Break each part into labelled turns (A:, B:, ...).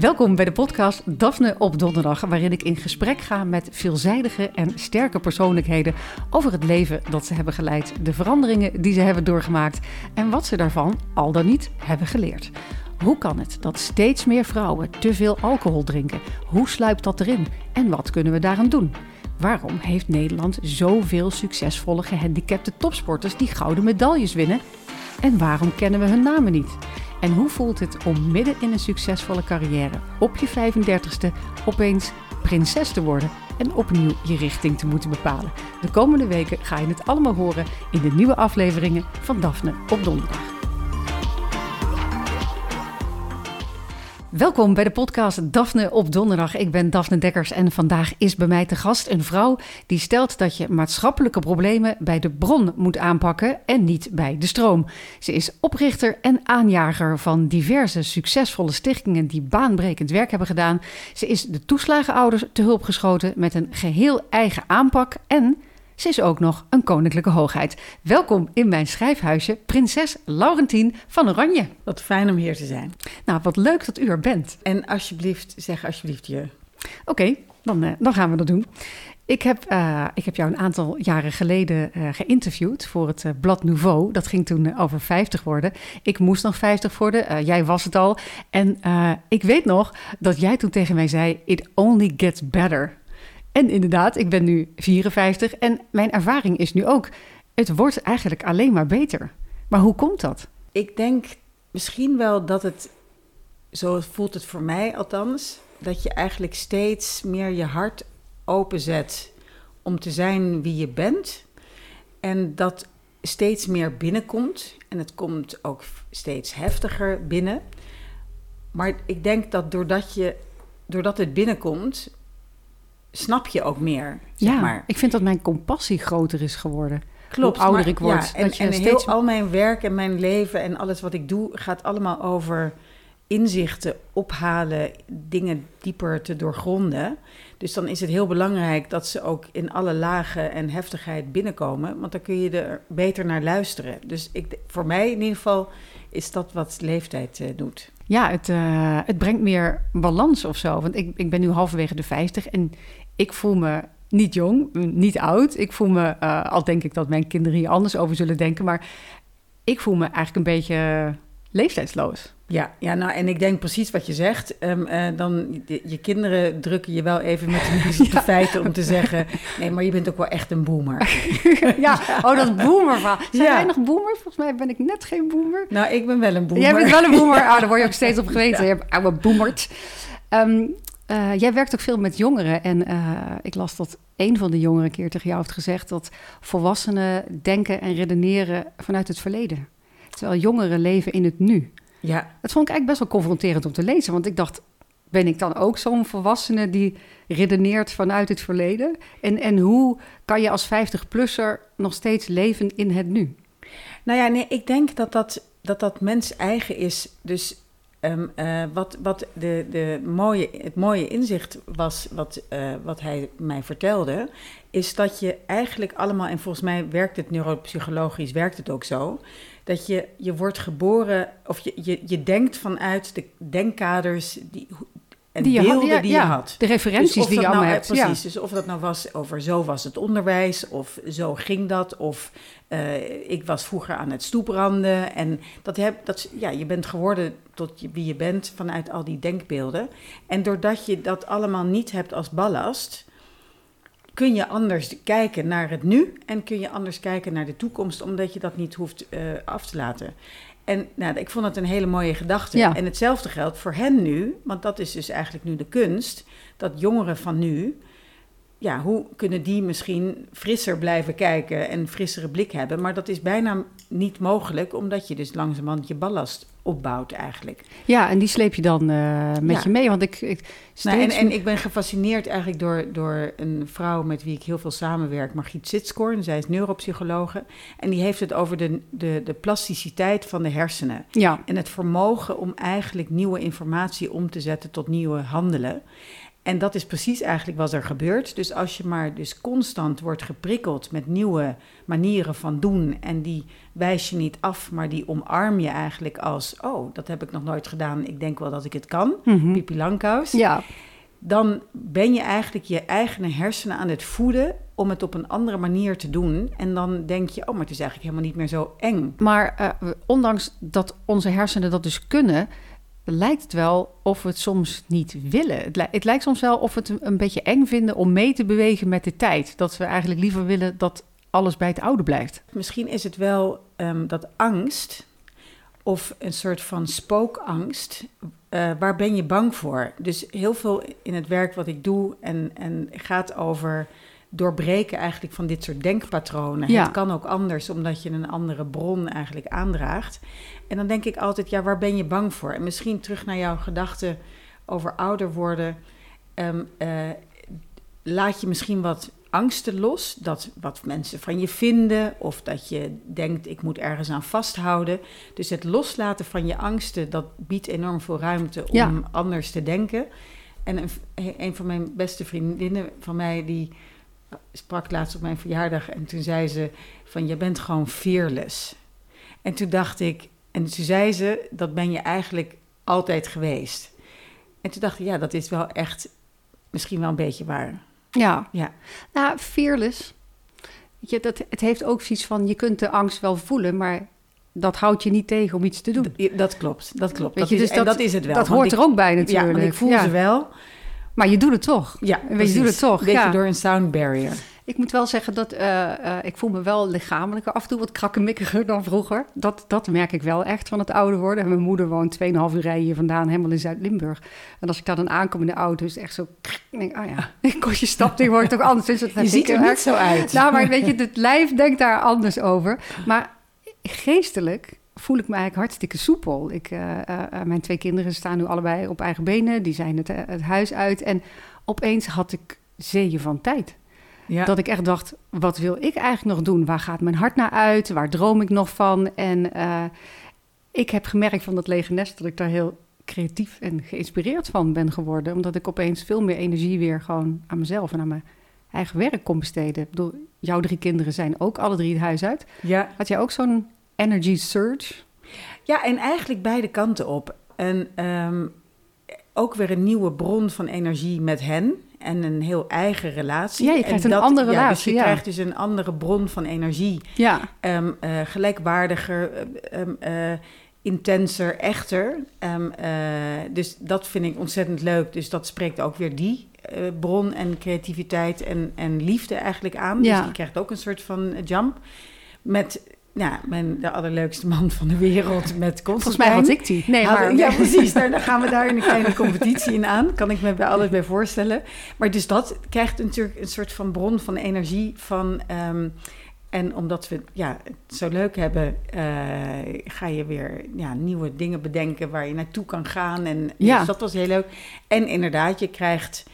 A: Welkom bij de podcast Daphne op Donderdag, waarin ik in gesprek ga met veelzijdige en sterke persoonlijkheden over het leven dat ze hebben geleid, de veranderingen die ze hebben doorgemaakt en wat ze daarvan al dan niet hebben geleerd. Hoe kan het dat steeds meer vrouwen te veel alcohol drinken? Hoe sluipt dat erin? En wat kunnen we daaraan doen? Waarom heeft Nederland zoveel succesvolle gehandicapte topsporters die gouden medailles winnen? En waarom kennen we hun namen niet? En hoe voelt het om midden in een succesvolle carrière op je 35ste opeens prinses te worden en opnieuw je richting te moeten bepalen? De komende weken ga je het allemaal horen in de nieuwe afleveringen van Daphne op Donderdag. Welkom bij de podcast Daphne op donderdag. Ik ben Daphne Dekkers en vandaag is bij mij te gast een vrouw die stelt dat je maatschappelijke problemen bij de bron moet aanpakken en niet bij de stroom. Ze is oprichter en aanjager van diverse succesvolle stichtingen die baanbrekend werk hebben gedaan. Ze is de toeslagenouders te hulp geschoten met een geheel eigen aanpak en ze is ook nog een koninklijke hoogheid. Welkom in mijn schrijfhuisje, prinses Laurentien van Oranje.
B: Wat fijn om hier te zijn.
A: Nou, wat leuk dat u er bent.
B: En alsjeblieft, zeg alsjeblieft je.
A: Oké, dan, uh, dan gaan we dat doen. Ik heb, uh, ik heb jou een aantal jaren geleden uh, geïnterviewd voor het blad Nouveau. Dat ging toen over 50 worden. Ik moest nog 50 worden, jij was het al. En ik weet nog dat jij toen tegen mij zei: It only gets better. En inderdaad, ik ben nu 54 en mijn ervaring is nu ook: het wordt eigenlijk alleen maar beter. Maar hoe komt dat?
B: Ik denk misschien wel dat het, zo voelt het voor mij althans, dat je eigenlijk steeds meer je hart openzet om te zijn wie je bent. En dat steeds meer binnenkomt. En het komt ook steeds heftiger binnen. Maar ik denk dat doordat, je, doordat het binnenkomt, snap je ook meer. Zeg
A: ja,
B: maar.
A: ik vind dat mijn compassie groter is geworden. Klopt. Hoe ouder ik word.
B: Ja, en, en steeds... heel, al mijn werk en mijn leven en alles wat ik doe, gaat allemaal over inzichten ophalen, dingen dieper te doorgronden. Dus dan is het heel belangrijk dat ze ook in alle lagen en heftigheid binnenkomen, want dan kun je er beter naar luisteren. Dus ik, voor mij in ieder geval is dat wat leeftijd uh, doet.
A: Ja, het, uh, het brengt meer balans of zo. Want ik, ik ben nu halverwege de 50 en ik voel me niet jong, niet oud. Ik voel me, uh, al denk ik dat mijn kinderen hier anders over zullen denken, maar ik voel me eigenlijk een beetje leeftijdsloos.
B: Ja, ja, nou en ik denk precies wat je zegt. Um, uh, dan, je kinderen drukken je wel even met de neus op de feiten om te zeggen... nee, maar je bent ook wel echt een boomer.
A: ja, oh, dat boomer Zijn ja. jij nog boomer? Volgens mij ben ik net geen boomer.
B: Nou, ik ben wel een boomer.
A: Jij bent wel een boomer. Ah, daar word je ook steeds op geweten. Je hebt oude boomert. Um, uh, jij werkt ook veel met jongeren. En uh, ik las dat een van de jongeren een keer tegen jou heeft gezegd... dat volwassenen denken en redeneren vanuit het verleden. Terwijl jongeren leven in het nu.
B: Ja.
A: Dat vond ik eigenlijk best wel confronterend om te lezen. Want ik dacht, ben ik dan ook zo'n volwassene die redeneert vanuit het verleden? En, en hoe kan je als 50-plusser nog steeds leven in het nu?
B: Nou ja, nee, ik denk dat dat, dat, dat mens eigen is. Dus um, uh, wat, wat de, de mooie, het mooie inzicht was, wat, uh, wat hij mij vertelde, is dat je eigenlijk allemaal, en volgens mij werkt het neuropsychologisch, werkt het ook zo, dat je, je wordt geboren, of je, je, je denkt vanuit de denkkaders die, en
A: die je
B: beelden
A: had, ja,
B: die
A: ja,
B: je had.
A: De referenties
B: dus
A: die je allemaal
B: nou,
A: hebt.
B: Precies,
A: ja.
B: dus of dat nou was over zo was het onderwijs, of zo ging dat, of uh, ik was vroeger aan het stoepranden. En dat heb, dat, ja, je bent geworden tot wie je bent vanuit al die denkbeelden. En doordat je dat allemaal niet hebt als ballast kun je anders kijken naar het nu en kun je anders kijken naar de toekomst, omdat je dat niet hoeft uh, af te laten. En nou, ik vond het een hele mooie gedachte.
A: Ja.
B: En hetzelfde geldt voor hen nu, want dat is dus eigenlijk nu de kunst, dat jongeren van nu, ja, hoe kunnen die misschien frisser blijven kijken en een frissere blik hebben? Maar dat is bijna niet mogelijk, omdat je dus langzamerhand je ballast opbouwt eigenlijk.
A: Ja, en die sleep je dan uh, met
B: Ja.
A: je mee. Want ik, ik
B: Nou, en, ik ben gefascineerd eigenlijk door, door een vrouw met wie ik heel veel samenwerk, Margriet Sitskoorn. Zij is neuropsychologe. En die heeft het over de, de, de plasticiteit van de hersenen.
A: ja,
B: En het vermogen om eigenlijk nieuwe informatie om te zetten tot nieuwe handelen. En dat is precies eigenlijk wat er gebeurt. Dus als je maar dus constant wordt geprikkeld met nieuwe manieren van doen en die wijs je niet af, maar die omarm je eigenlijk als, oh, dat heb ik nog nooit gedaan, ik denk wel dat ik het kan,
A: Mhm.
B: Pipi Langkous,
A: Ja,
B: dan ben je eigenlijk je eigen hersenen aan het voeden om het op een andere manier te doen. En dan denk je, oh, maar het is eigenlijk helemaal niet meer zo eng.
A: maar eh, ondanks dat onze hersenen dat dus kunnen, lijkt het wel of we het soms niet willen. Het, li- het lijkt soms wel of we het een, een beetje eng vinden om mee te bewegen met de tijd. Dat we eigenlijk liever willen dat alles bij het oude blijft.
B: Misschien is het wel ehm, dat angst of een soort van spookangst. eh, waar ben je bang voor? Dus heel veel in het werk wat ik doe en, en gaat over doorbreken eigenlijk van dit soort denkpatronen.
A: Ja.
B: Het kan ook anders, omdat je een andere bron eigenlijk aandraagt. En dan denk ik altijd, ja, waar ben je bang voor? En misschien terug naar jouw gedachte over ouder worden. Ehm, eh, laat je misschien wat angsten los, dat wat mensen van je vinden, of dat je denkt ik moet ergens aan vasthouden. Dus het loslaten van je angsten, dat biedt enorm veel ruimte om
A: Ja.
B: anders te denken. En een, een van mijn beste vriendinnen van mij, die sprak laatst op mijn verjaardag en toen zei ze van je bent gewoon fearless. En toen dacht ik, en toen zei ze, dat ben je eigenlijk altijd geweest. En toen dacht ik, ja, dat is wel echt misschien wel een beetje waar.
A: Ja.
B: Ja.
A: Nou, fearless. Weet je, dat, het heeft ook zoiets van, je kunt de angst wel voelen, maar dat houdt je niet tegen om iets te doen.
B: Dat klopt, dat klopt.
A: Weet
B: Dat
A: je,
B: is,
A: dus
B: en
A: dat-
B: dat is het wel.
A: dat hoort
B: ik-
A: er ook bij
B: Ja,
A: natuurlijk.
B: want ik voel
A: Ja.
B: ze wel.
A: Maar je doet het toch.
B: Ja,
A: Weet je, je doet het toch,
B: Beetje
A: ja.
B: door een sound barrier.
A: Ik moet wel zeggen dat eh, eh, ik voel me wel lichamelijk af en toe wat krakkemikkiger dan vroeger. Dat, dat merk ik wel echt van het ouder worden. En mijn moeder woont 2,5 uur rijden hier vandaan, helemaal in Zuid-Limburg. En als ik daar dan aankom in de auto, is het echt zo... Ik denk, oh ja, als je stapt, die wordt toch anders. Dus dat
B: Je
A: ik
B: ziet er
A: heel
B: niet zo uit.
A: Nou, maar weet je, het lijf denkt daar anders over. Maar geestelijk voel ik me eigenlijk hartstikke soepel. Ik, eh, eh, eh, mijn twee kinderen staan nu allebei op eigen benen. Die zijn het, eh, het huis uit. En opeens had ik zeeën van tijd.
B: Ja.
A: Dat ik echt dacht, wat wil ik eigenlijk nog doen? Waar gaat mijn hart naar uit? Waar droom ik nog van? En eh, ik heb gemerkt van dat lege nest dat ik daar heel creatief en geïnspireerd van ben geworden. Omdat ik opeens veel meer energie weer gewoon aan mezelf en aan mijn eigen werk kon besteden. Ik bedoel, jouw drie kinderen zijn ook alle drie het huis uit.
B: ja.
A: Had jij ook zo'n energy surge?
B: ja, en eigenlijk beide kanten op. En ehm, ook weer een nieuwe bron van energie met hen. En een heel eigen relatie.
A: Ja, je
B: En
A: krijgt een andere
B: ja, Dus
A: relatie,
B: je
A: ja.
B: krijgt dus een andere bron van energie.
A: Ja,
B: Ehm, eh, gelijkwaardiger, eh, ehm, eh, intenser, echter. Ehm, eh, dus dat vind ik ontzettend leuk. Dus dat spreekt ook weer die bron en creativiteit en, en liefde eigenlijk aan.
A: Ja.
B: Dus die krijgt ook een soort van jump. Met ja, mijn, de allerleukste man van de wereld met
A: volgens mij had ik die. Nee, maar...
B: Ja, precies. Daar, daar gaan we daar in een kleine competitie in aan. Kan ik me bij alles bij voorstellen. Maar dus dat krijgt natuurlijk een soort van bron van energie van... ehm, en omdat we ja, het zo leuk hebben, eh, ga je weer ja, nieuwe dingen bedenken waar je naartoe kan gaan. En
A: Ja.
B: dus dat was heel leuk. En inderdaad, je krijgt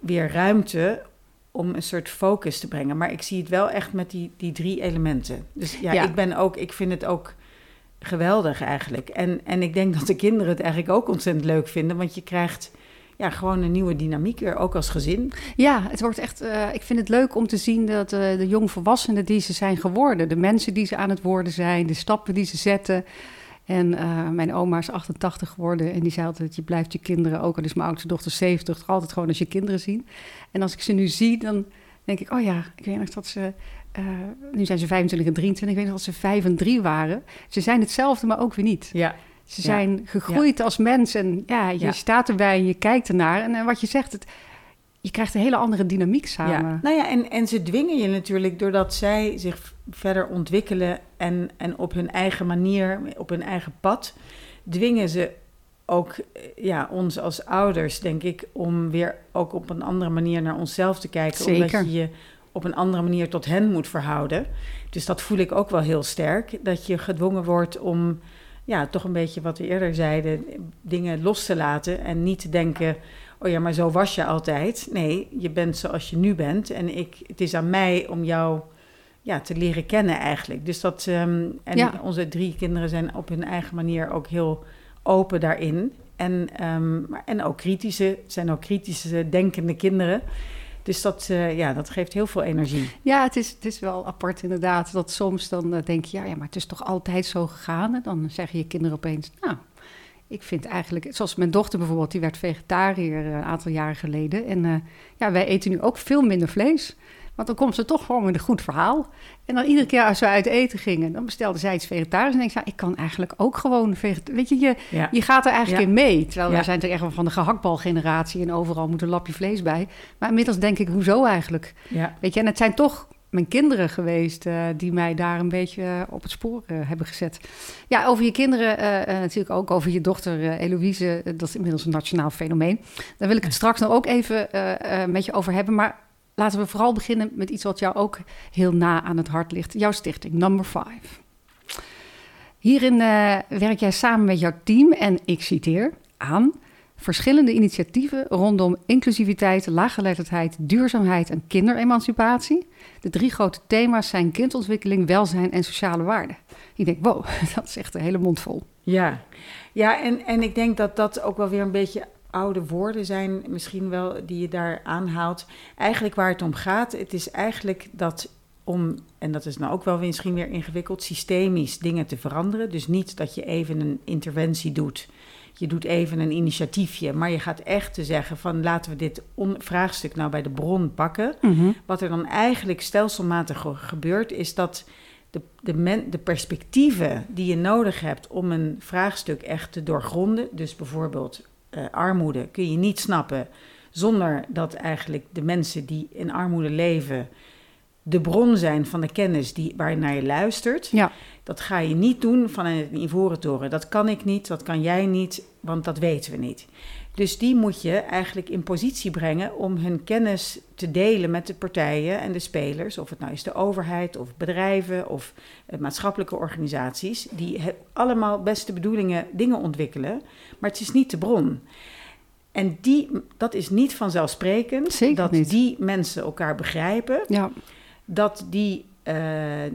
B: weer ruimte om een soort focus te brengen. Maar ik zie het wel echt met die, die drie elementen. Dus ja,
A: Ja.
B: ik ben ook, ik vind het ook geweldig eigenlijk. En, en ik denk dat de kinderen het eigenlijk ook ontzettend leuk vinden, want je krijgt ja, gewoon een nieuwe dynamiek weer, ook als gezin.
A: Ja, het wordt echt. eh, ik vind het leuk om te zien dat eh, de jongvolwassenen die ze zijn geworden, de mensen die ze aan het worden zijn, de stappen die ze zetten. En eh, mijn oma is 88 geworden en die zei altijd: je blijft je kinderen, ook al is mijn oudste dochter 70, toch altijd gewoon als je kinderen zien. En als ik ze nu zie, dan denk ik: oh ja, ik weet nog dat ze. eh, nu zijn ze 25 en 23. Ik weet nog dat ze 5 en 3 waren. Ze zijn hetzelfde, maar ook weer niet.
B: Ja,
A: Ze
B: Ja.
A: zijn gegroeid als mens en ja, je
B: Ja.
A: staat erbij en je kijkt ernaar. En, eh, wat je zegt, het, je krijgt een hele andere dynamiek samen.
B: ja. Nou ja, en, en ze dwingen je natuurlijk doordat zij zich verder ontwikkelen en, en op hun eigen manier, op hun eigen pad, dwingen ze ook eh, ja, ons als ouders, denk ik, om weer ook op een andere manier naar onszelf te kijken.
A: Zeker.
B: Omdat je je op een andere manier tot hen moet verhouden. Dus dat voel ik ook wel heel sterk. Dat je gedwongen wordt om, ja, toch een beetje wat we eerder zeiden, dingen los te laten en niet te denken. Oh ja, maar zo was je altijd. Nee, je bent zoals je nu bent. En ik, het is aan mij om jou ja, te leren kennen eigenlijk. Dus dat, ehm, en
A: Ja.
B: onze drie kinderen zijn op hun eigen manier ook heel open daarin. En, maar- en ook kritische, zijn ook kritische, denkende kinderen. Dus dat, eh, ja, dat geeft heel veel energie.
A: Ja, het is, het is wel apart inderdaad. Dat soms dan eh, denk je, ja, ja, maar het is toch altijd zo gegaan. En dan zeggen je kinderen opeens, nou, ik vind eigenlijk... Zoals mijn dochter bijvoorbeeld, die werd vegetariër eh, een aantal jaren geleden. En eh, ja, wij eten nu ook veel minder vlees. Want dan komt ze toch gewoon met een goed verhaal. En dan iedere keer als we uit eten gingen, dan bestelde zij iets vegetarisch. En ik zei, ik kan eigenlijk ook gewoon vegetarisch. Weet je, je,
B: Ja.
A: je gaat er eigenlijk
B: Ja.
A: in mee. Terwijl
B: Ja.
A: wij zijn toch echt wel van de gehaktbalgeneratie en overal moet een lapje vlees bij. Maar inmiddels denk ik, hoezo eigenlijk?
B: Ja.
A: Weet je, en het zijn toch mijn kinderen geweest eh, die mij daar een beetje op het spoor eh, hebben gezet. Ja, over je kinderen, eh, natuurlijk ook over je dochter Eloïse, dat is inmiddels een nationaal fenomeen. Daar wil ik het straks nog ook even met je over hebben. Maar laten we vooral beginnen met iets wat jou ook heel na aan het hart ligt. Jouw stichting, Number 5. Hierin werk jij samen met jouw team en ik citeer aan verschillende initiatieven rondom inclusiviteit, laaggeletterdheid, duurzaamheid en kinderemancipatie. De drie grote thema's zijn kindontwikkeling, welzijn en sociale waarden. Ik denk, wow, dat is echt een hele mond vol.
B: Ja, ja en, en ik denk dat dat ook wel weer een beetje oude woorden zijn, misschien wel, die je daar aanhaalt. Eigenlijk waar het om gaat, het is eigenlijk dat om, en dat is nou ook wel weer misschien weer ingewikkeld, systemisch dingen te veranderen. Dus niet dat je even een interventie doet. Je doet even een initiatiefje, maar je gaat echt te zeggen van laten we dit vraagstuk nou bij de bron pakken. Wat er dan eigenlijk stelselmatig ge- gebeurt, is dat de, de, men, de perspectieven die je nodig hebt om een vraagstuk echt te doorgronden, dus bijvoorbeeld eh, armoede, kun je niet snappen zonder dat eigenlijk de mensen die in armoede leven de bron zijn van de kennis die, waar je naar je luistert.
A: Ja.
B: Dat ga je niet doen vanuit een ivoren toren. Dat kan ik niet, dat kan jij niet, want dat weten we niet. Dus die moet je eigenlijk in positie brengen om hun kennis te delen met de partijen en de spelers. Of het nou is de overheid of bedrijven of eh, maatschappelijke organisaties. Die allemaal beste bedoelingen dingen ontwikkelen, maar het is niet de bron. En die, dat is niet vanzelfsprekend
A: Zeker
B: dat
A: niet.
B: die mensen elkaar begrijpen
A: Ja,
B: dat die eh,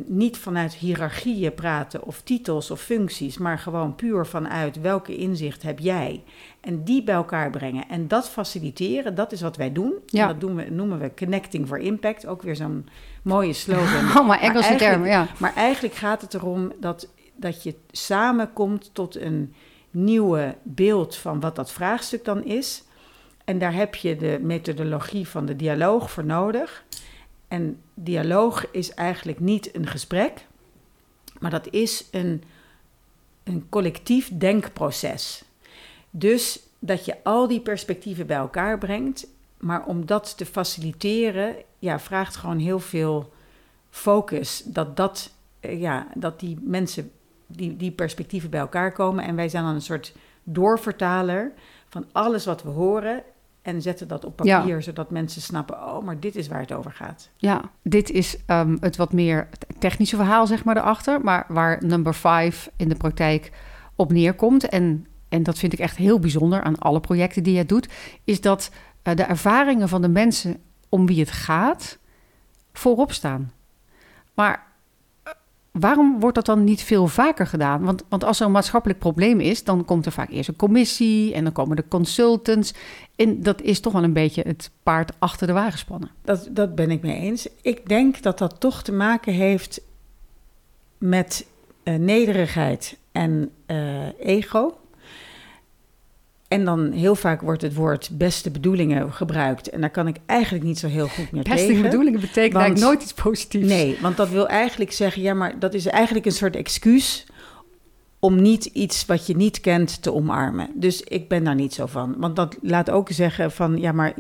B: niet vanuit hiërarchieën praten of titels of functies, maar gewoon puur vanuit welke inzicht heb jij. En die bij elkaar brengen en dat faciliteren, dat is wat wij doen.
A: Ja.
B: En dat doen we, noemen we Connecting for Impact, ook weer zo'n mooie slogan.
A: allemaal Engelse
B: eigenlijk-
A: termen, ja.
B: Maar eigenlijk gaat het erom dat, dat je samenkomt tot een nieuwe beeld van wat dat vraagstuk dan is. En daar heb je de methodologie van de dialoog voor nodig. En dialoog is eigenlijk niet een gesprek, maar dat is een, een collectief denkproces. Dus dat je al die perspectieven bij elkaar brengt, maar om dat te faciliteren, ja, vraagt gewoon heel veel focus. Dat, dat, eh, ja, dat die mensen, die, die perspectieven bij elkaar komen. En wij zijn dan een soort doorvertaler van alles wat we horen. En zetten dat op
A: Ja.
B: papier, zodat mensen snappen: oh, maar dit is waar het over gaat.
A: Ja, dit is ehm, het wat meer technische verhaal, zeg maar, erachter. Maar waar number 5 in de praktijk op neerkomt. En, en dat vind ik echt heel bijzonder aan alle projecten die je doet. Is dat eh, de ervaringen van de mensen om wie het gaat voorop staan. Maar waarom wordt dat dan niet veel vaker gedaan? Want, want als er een maatschappelijk probleem is, dan komt er vaak eerst een commissie en dan komen de consultants. En dat is toch wel een beetje het paard achter de wagen spannen.
B: Dat, dat ben ik mee eens. Ik denk dat dat toch te maken heeft met eh, nederigheid en eh, ego. En dan heel vaak wordt het woord beste bedoelingen gebruikt. En daar kan ik eigenlijk niet zo heel goed meer
A: Beste
B: tegen.
A: bedoelingen betekent
B: Want-
A: eigenlijk nooit iets positiefs.
B: Nee, want dat wil eigenlijk zeggen, ja, maar dat is eigenlijk een soort excuus om niet iets wat je niet kent te omarmen. Dus ik ben daar niet zo van. Want dat laat ook zeggen van, ja, maar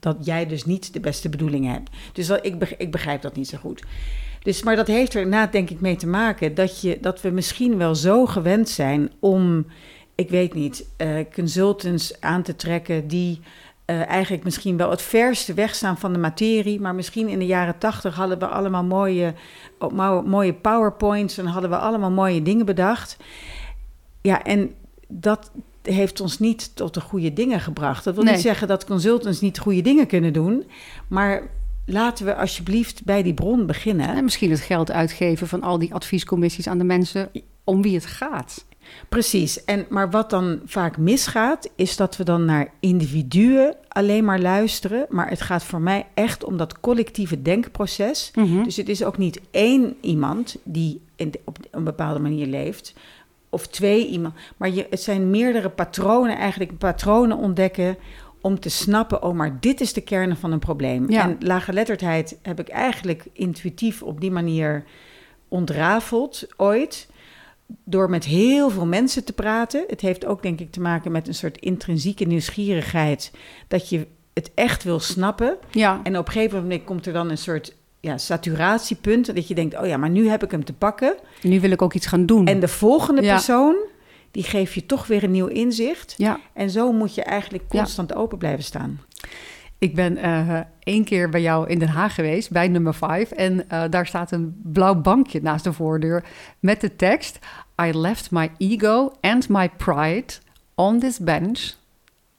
B: dat jij dus niet de beste bedoelingen hebt. Dus dat, ik, beg- ik begrijp dat niet zo goed. Dus, maar dat heeft er inderdaad denk ik mee te maken dat, je, dat we misschien wel zo gewend zijn om, ik weet niet, eh, consultants aan te trekken die eh, eigenlijk misschien wel het verste wegstaan van de materie. Maar misschien in de jaren tachtig hadden we allemaal mooie, oh, mo- mooie powerpoints en hadden we allemaal mooie dingen bedacht. Ja, en dat heeft ons niet tot de goede dingen gebracht. Dat wil
A: Nee.
B: niet zeggen dat consultants niet goede dingen kunnen doen. Maar laten we alsjeblieft bij die bron beginnen.
A: En misschien het geld uitgeven van al die adviescommissies aan de mensen om wie het gaat.
B: Precies. En, maar wat dan vaak misgaat, is dat we dan naar individuen alleen maar luisteren. Maar het gaat voor mij echt om dat collectieve denkproces.
A: Mhm.
B: Dus het is ook niet één iemand die in, op een bepaalde manier leeft. Of twee iemand. Maar je, het zijn meerdere patronen, eigenlijk patronen ontdekken. Om te snappen, oh, maar dit is de kern van een probleem.
A: Ja.
B: En laaggeletterdheid heb ik eigenlijk intuïtief op die manier ontrafeld ooit. Door met heel veel mensen te praten. Het heeft ook denk ik te maken met een soort intrinsieke nieuwsgierigheid. Dat je het echt wil snappen.
A: Ja,
B: En op een gegeven moment komt er dan een soort ja, saturatiepunt. Dat je denkt, oh ja, maar nu heb ik hem te pakken.
A: nu wil ik ook iets gaan doen.
B: En de volgende
A: Ja.
B: persoon, die geeft je toch weer een nieuw inzicht.
A: ja,
B: En zo moet je eigenlijk
A: Ja.
B: constant open blijven staan.
A: Ik ben eh één keer bij jou in Den Haag geweest, bij nummer 5. En eh, daar staat een blauw bankje naast de voordeur met de tekst... I left my ego and my pride on this bench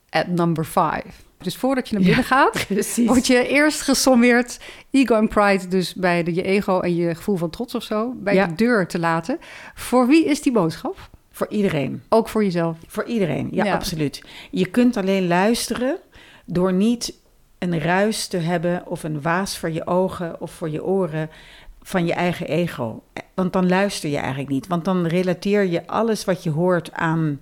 A: at number 5. Dus voordat je naar binnen gaat,
B: Precies.
A: word je eerst gesommeerd... ego en pride, dus bij de, je ego en je gevoel van trots of zo... bij
B: Ja.
A: de deur te laten. Voor wie is die boodschap?
B: Voor iedereen.
A: Ook voor jezelf.
B: Voor iedereen, ja,
A: Ja.
B: absoluut. Je kunt alleen luisteren door niet een ruis te hebben of een waas voor je ogen of voor je oren van je eigen ego. Want dan luister je eigenlijk niet. Want dan relateer je alles wat je hoort aan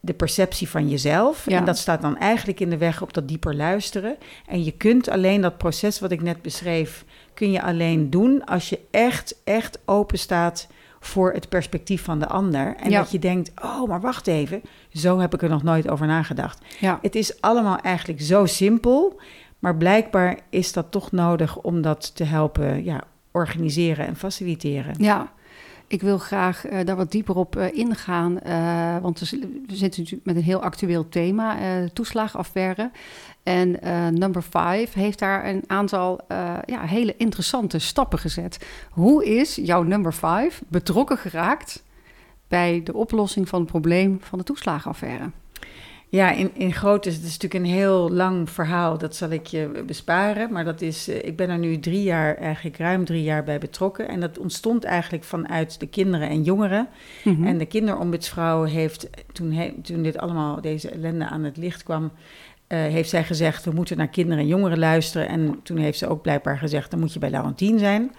B: de perceptie van jezelf.
A: Ja.
B: En dat staat dan eigenlijk in de weg op dat dieper luisteren. En je kunt alleen dat proces wat ik net beschreef, kun je alleen doen als je echt, echt open staat voor het perspectief van de ander. En
A: Ja.
B: dat je denkt, oh, maar wacht even, zo heb ik er nog nooit over nagedacht.
A: Ja.
B: Het is allemaal eigenlijk zo simpel, maar blijkbaar is dat toch nodig om dat te helpen ja, organiseren en faciliteren.
A: Ja, ik wil graag eh, daar wat dieper op eh, ingaan. eh, want we, zitten met een heel actueel thema, toeslagaffaire. En number 5 heeft daar een aantal ja, hele interessante stappen gezet. Hoe is jouw number 5 betrokken geraakt bij de oplossing van het probleem van de toeslagenaffaire?
B: Ja, in, in groot is het is natuurlijk een heel lang verhaal. Dat zal ik je besparen. Maar dat is, eh, ik ben er nu drie jaar, eigenlijk ruim drie jaar bij betrokken. En dat ontstond eigenlijk vanuit de kinderen en jongeren.
A: Mhm.
B: En de kinderombudsvrouw heeft, toen, he- toen dit allemaal, deze ellende aan het licht kwam, eh, heeft zij gezegd, we moeten naar kinderen en jongeren luisteren. En toen heeft ze ook blijkbaar gezegd, dan moet je bij Laurentien zijn.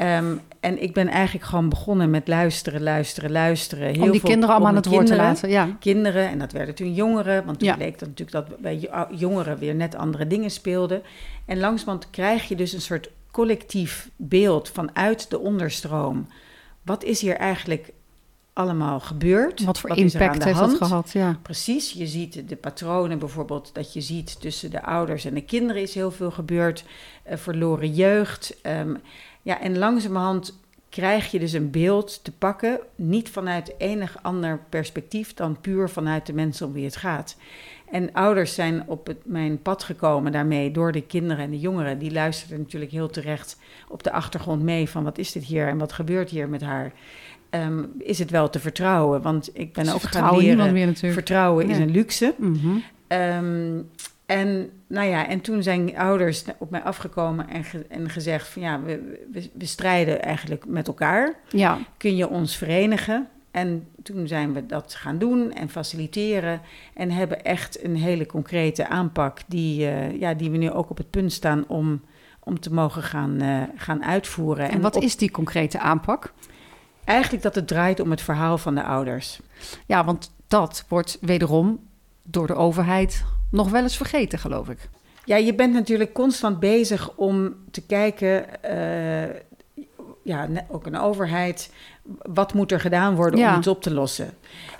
B: Ehm, en ik ben eigenlijk gewoon begonnen met luisteren, luisteren, luisteren. Heel
A: om die
B: veel-
A: kinderen allemaal aan het woord te laten. Ja.
B: kinderen en dat werden toen jongeren, want toen
A: Ja.
B: bleek dat natuurlijk dat bij jo- jongeren weer net andere dingen speelden. En langzamerhand krijg je dus een soort collectief beeld vanuit de onderstroom. Wat is hier eigenlijk allemaal gebeurd?
A: Wat voor impact heeft dat gehad? Ja.
B: Precies, je ziet de patronen bijvoorbeeld dat je ziet tussen de ouders en de kinderen is heel veel gebeurd. eh, verloren jeugd. ehm, ja, en langzamerhand krijg je dus een beeld te pakken, niet vanuit enig ander perspectief dan puur vanuit de mensen om wie het gaat. En ouders zijn op het, mijn pad gekomen daarmee door de kinderen en de jongeren. Die luisterden natuurlijk heel terecht op de achtergrond mee van wat is dit hier en wat gebeurt hier met haar. Ehm, is het wel te vertrouwen? Want ik ben
A: Ze
B: ook gaan leren.
A: meer.
B: Vertrouwen is een luxe. Ehm, en, nou ja, en toen zijn ouders op mij afgekomen en, ge- en gezegd van ja, we, we, we strijden eigenlijk met elkaar.
A: Ja,
B: Kun je ons verenigen? En toen zijn we dat gaan doen en faciliteren. En hebben echt een hele concrete aanpak die, eh, ja, die we nu ook op het punt staan om, om te mogen gaan, eh, gaan uitvoeren.
A: en wat
B: op-
A: is die concrete aanpak?
B: Eigenlijk dat het draait om het verhaal van de ouders.
A: Ja, want dat wordt wederom door de overheid nog wel eens vergeten, geloof ik.
B: Ja, je bent natuurlijk constant bezig om te kijken, eh, ja, ook een overheid, wat moet er gedaan worden
A: Ja.
B: om iets op te lossen?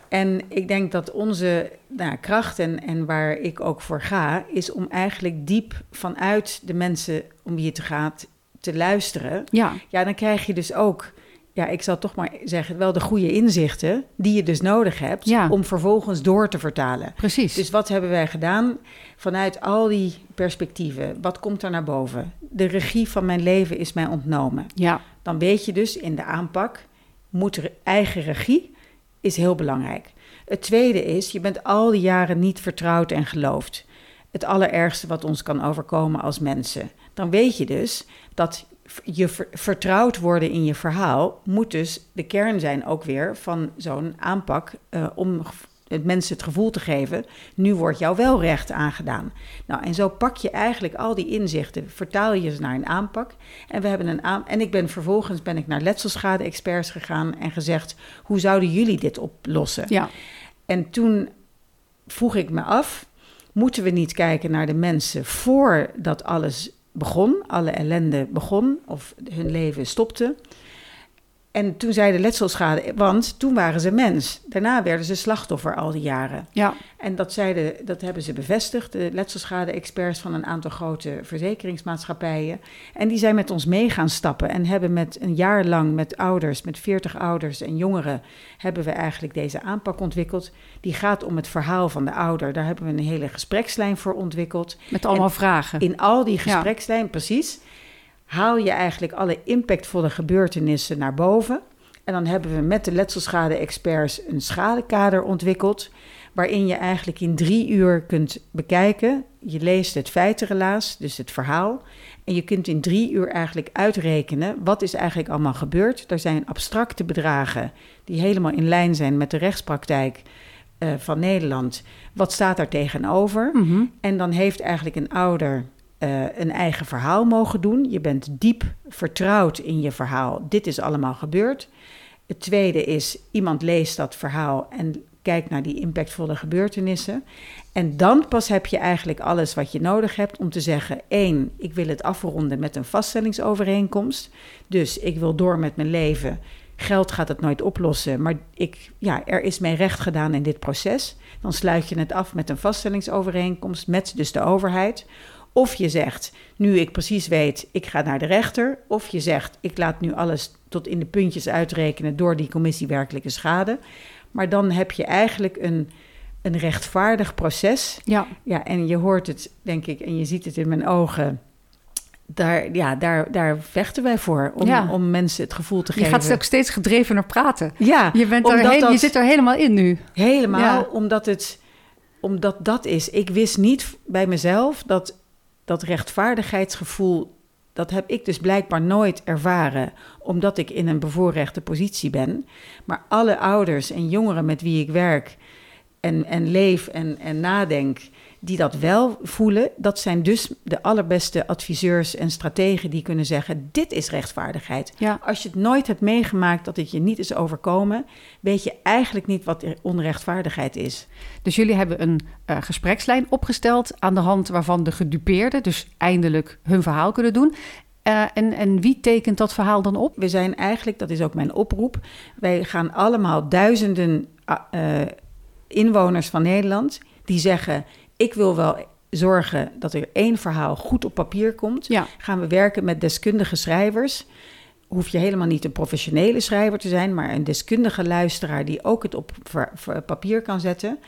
B: En ik denk dat onze nou, kracht en, en waar ik ook voor ga, is om eigenlijk diep vanuit de mensen om wie het gaat te luisteren.
A: Ja,
B: Ja, dan krijg je dus ook, ja, ik zal toch maar zeggen, wel de goede inzichten die je dus nodig hebt
A: Ja.
B: om vervolgens door te vertalen.
A: precies.
B: Dus wat hebben wij gedaan vanuit al die perspectieven? Wat komt er naar boven? De regie van mijn leven is mij ontnomen.
A: ja,
B: Dan weet je dus in de aanpak, moet er eigen regie is heel belangrijk. Het tweede is, je bent al die jaren niet vertrouwd en geloofd. Het allerergste wat ons kan overkomen als mensen. Dan weet je dus dat je vertrouwd worden in je verhaal moet dus de kern zijn ook weer van zo'n aanpak uh, om het mensen het gevoel te geven, nu wordt jou wel recht aangedaan. Nou, en zo pak je eigenlijk al die inzichten, vertaal je ze naar een aanpak. En we hebben een aan en ik ben vervolgens ben ik naar letselschade-experts gegaan en gezegd: hoe zouden jullie dit oplossen?
A: Ja.
B: En toen vroeg ik me af: moeten we niet kijken naar de mensen voordat alles begon, alle ellende begon of hun leven stopte? En toen zei de letselschade, want toen waren ze mens. Daarna werden ze slachtoffer al die jaren.
A: Ja.
B: En dat, zeiden, dat hebben ze bevestigd, de letselschade-experts van een aantal grote verzekeringsmaatschappijen. En die zijn met ons mee gaan stappen en hebben met een jaar lang met ouders, met 40 ouders en jongeren, hebben we eigenlijk deze aanpak ontwikkeld. Die gaat om het verhaal van de ouder. Daar hebben we een hele gesprekslijn voor ontwikkeld.
A: Met allemaal vragen.
B: In al die gesprekslijn, precies haal je eigenlijk alle impactvolle gebeurtenissen naar boven. En dan hebben we met de letselschade-experts een schadekader ontwikkeld. Waarin je eigenlijk in drie uur kunt bekijken. Je leest het feitenrelaas, dus het verhaal. En je kunt in drie uur eigenlijk uitrekenen wat is eigenlijk allemaal gebeurd. Er zijn abstracte bedragen die helemaal in lijn zijn met de rechtspraktijk uh, van Nederland. Wat staat daar tegenover?
A: Mm
B: En dan heeft eigenlijk een ouder uh, een eigen verhaal mogen doen. Je bent diep vertrouwd in je verhaal. Dit is allemaal gebeurd. Het tweede is, iemand leest dat verhaal en kijkt naar die impactvolle gebeurtenissen. En dan pas heb je eigenlijk alles wat je nodig hebt om te zeggen: één, ik wil het afronden met een vaststellingsovereenkomst. Dus ik wil door met mijn leven. Geld gaat het nooit oplossen, maar ik, ja, er is mij recht gedaan in dit proces. Dan sluit je het af met een vaststellingsovereenkomst met dus de overheid. Of je zegt, nu ik precies weet, ik ga naar de rechter. Of je zegt, ik laat nu alles tot in de puntjes uitrekenen door die commissie werkelijke schade. Maar dan heb je eigenlijk een, een rechtvaardig proces.
A: Ja.
B: ja. En je hoort het, denk ik, en je ziet het in mijn ogen. Daar, ja, daar, daar vechten wij voor. Om,
A: ja.
B: om mensen het gevoel te
A: je
B: geven.
A: Je gaat ook steeds gedrevener praten.
B: Ja,
A: je, bent er heel, je zit er helemaal in nu.
B: Helemaal,
A: Ja.
B: omdat het omdat dat is. Ik wist niet bij mezelf dat dat rechtvaardigheidsgevoel, dat heb ik dus blijkbaar nooit ervaren, omdat ik in een bevoorrechte positie ben. Maar alle ouders en jongeren met wie ik werk en, en leef en, en nadenk, die dat wel voelen, dat zijn dus de allerbeste adviseurs en strategen die kunnen zeggen: dit is rechtvaardigheid.
A: Ja.
B: Als je het nooit hebt meegemaakt dat het je niet is overkomen, weet je eigenlijk niet wat onrechtvaardigheid is.
A: Dus jullie hebben een uh, gesprekslijn opgesteld aan de hand waarvan de gedupeerden dus eindelijk hun verhaal kunnen doen. Uh, en, en wie tekent dat verhaal dan op?
B: We zijn eigenlijk, dat is ook mijn oproep, wij gaan allemaal duizenden uh, inwoners van Nederland die zeggen: ik wil wel zorgen dat er één verhaal goed op papier komt.
A: Ja.
B: Gaan we werken met deskundige schrijvers. Hoef je helemaal niet een professionele schrijver te zijn, maar een deskundige luisteraar die ook het op papier kan zetten.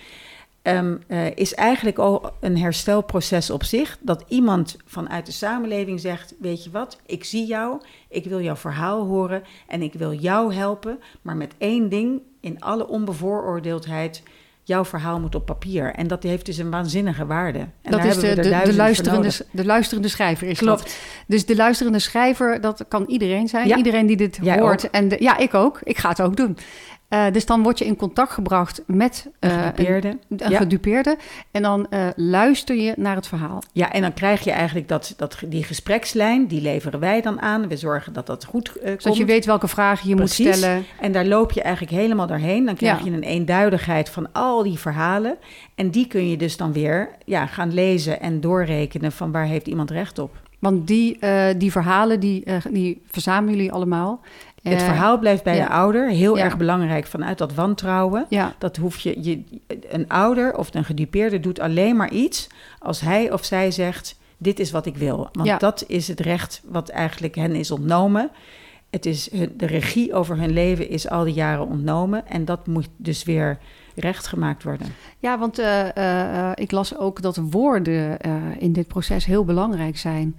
B: Um, uh, is eigenlijk al een herstelproces op zich. Dat iemand vanuit de samenleving zegt: Weet je wat, ik zie jou, ik wil jouw verhaal horen en ik wil jou helpen. Maar met één ding, in alle onbevooroordeeldheid, jouw verhaal moet op papier. En dat heeft dus een waanzinnige waarde. En
A: dat is de, de, de, luisterende, de luisterende schrijver. Is
B: Klopt.
A: Dat. Dus de luisterende schrijver, dat kan iedereen zijn.
B: Ja.
A: Iedereen die dit
B: Jij
A: hoort.
B: ook.
A: En de, ja, ik ook. Ik ga het ook doen. Uh, dus dan word je in contact gebracht met
B: Een
A: uh,
B: gedupeerde.
A: een, een
B: Ja.
A: gedupeerde. En dan uh, luister je naar het verhaal.
B: Ja, en dan krijg je eigenlijk dat, dat, die gesprekslijn, die leveren wij dan aan. We zorgen dat dat goed komt.
A: Zodat je weet welke vragen je
B: Precies.
A: moet stellen.
B: En daar loop je eigenlijk helemaal doorheen. Dan krijg
A: Ja.
B: je een eenduidigheid van al die verhalen. En die kun je dus dan weer ja, gaan lezen en doorrekenen van waar heeft iemand recht op.
A: Want die, die verhalen, die, die verzamelen jullie allemaal.
B: Het verhaal blijft bij
A: ja.
B: de ouder. Heel
A: Ja.
B: erg belangrijk vanuit dat wantrouwen.
A: Ja,
B: Dat hoef je, je, een ouder of een gedupeerde doet alleen maar iets als hij of zij zegt: Dit is wat ik wil. Want dat is het recht wat eigenlijk hen is ontnomen. Het is hun, de regie over hun leven is al die jaren ontnomen. En dat moet dus weer recht gemaakt worden.
A: ja want uh, uh, ik las ook dat woorden uh, in dit proces heel belangrijk zijn.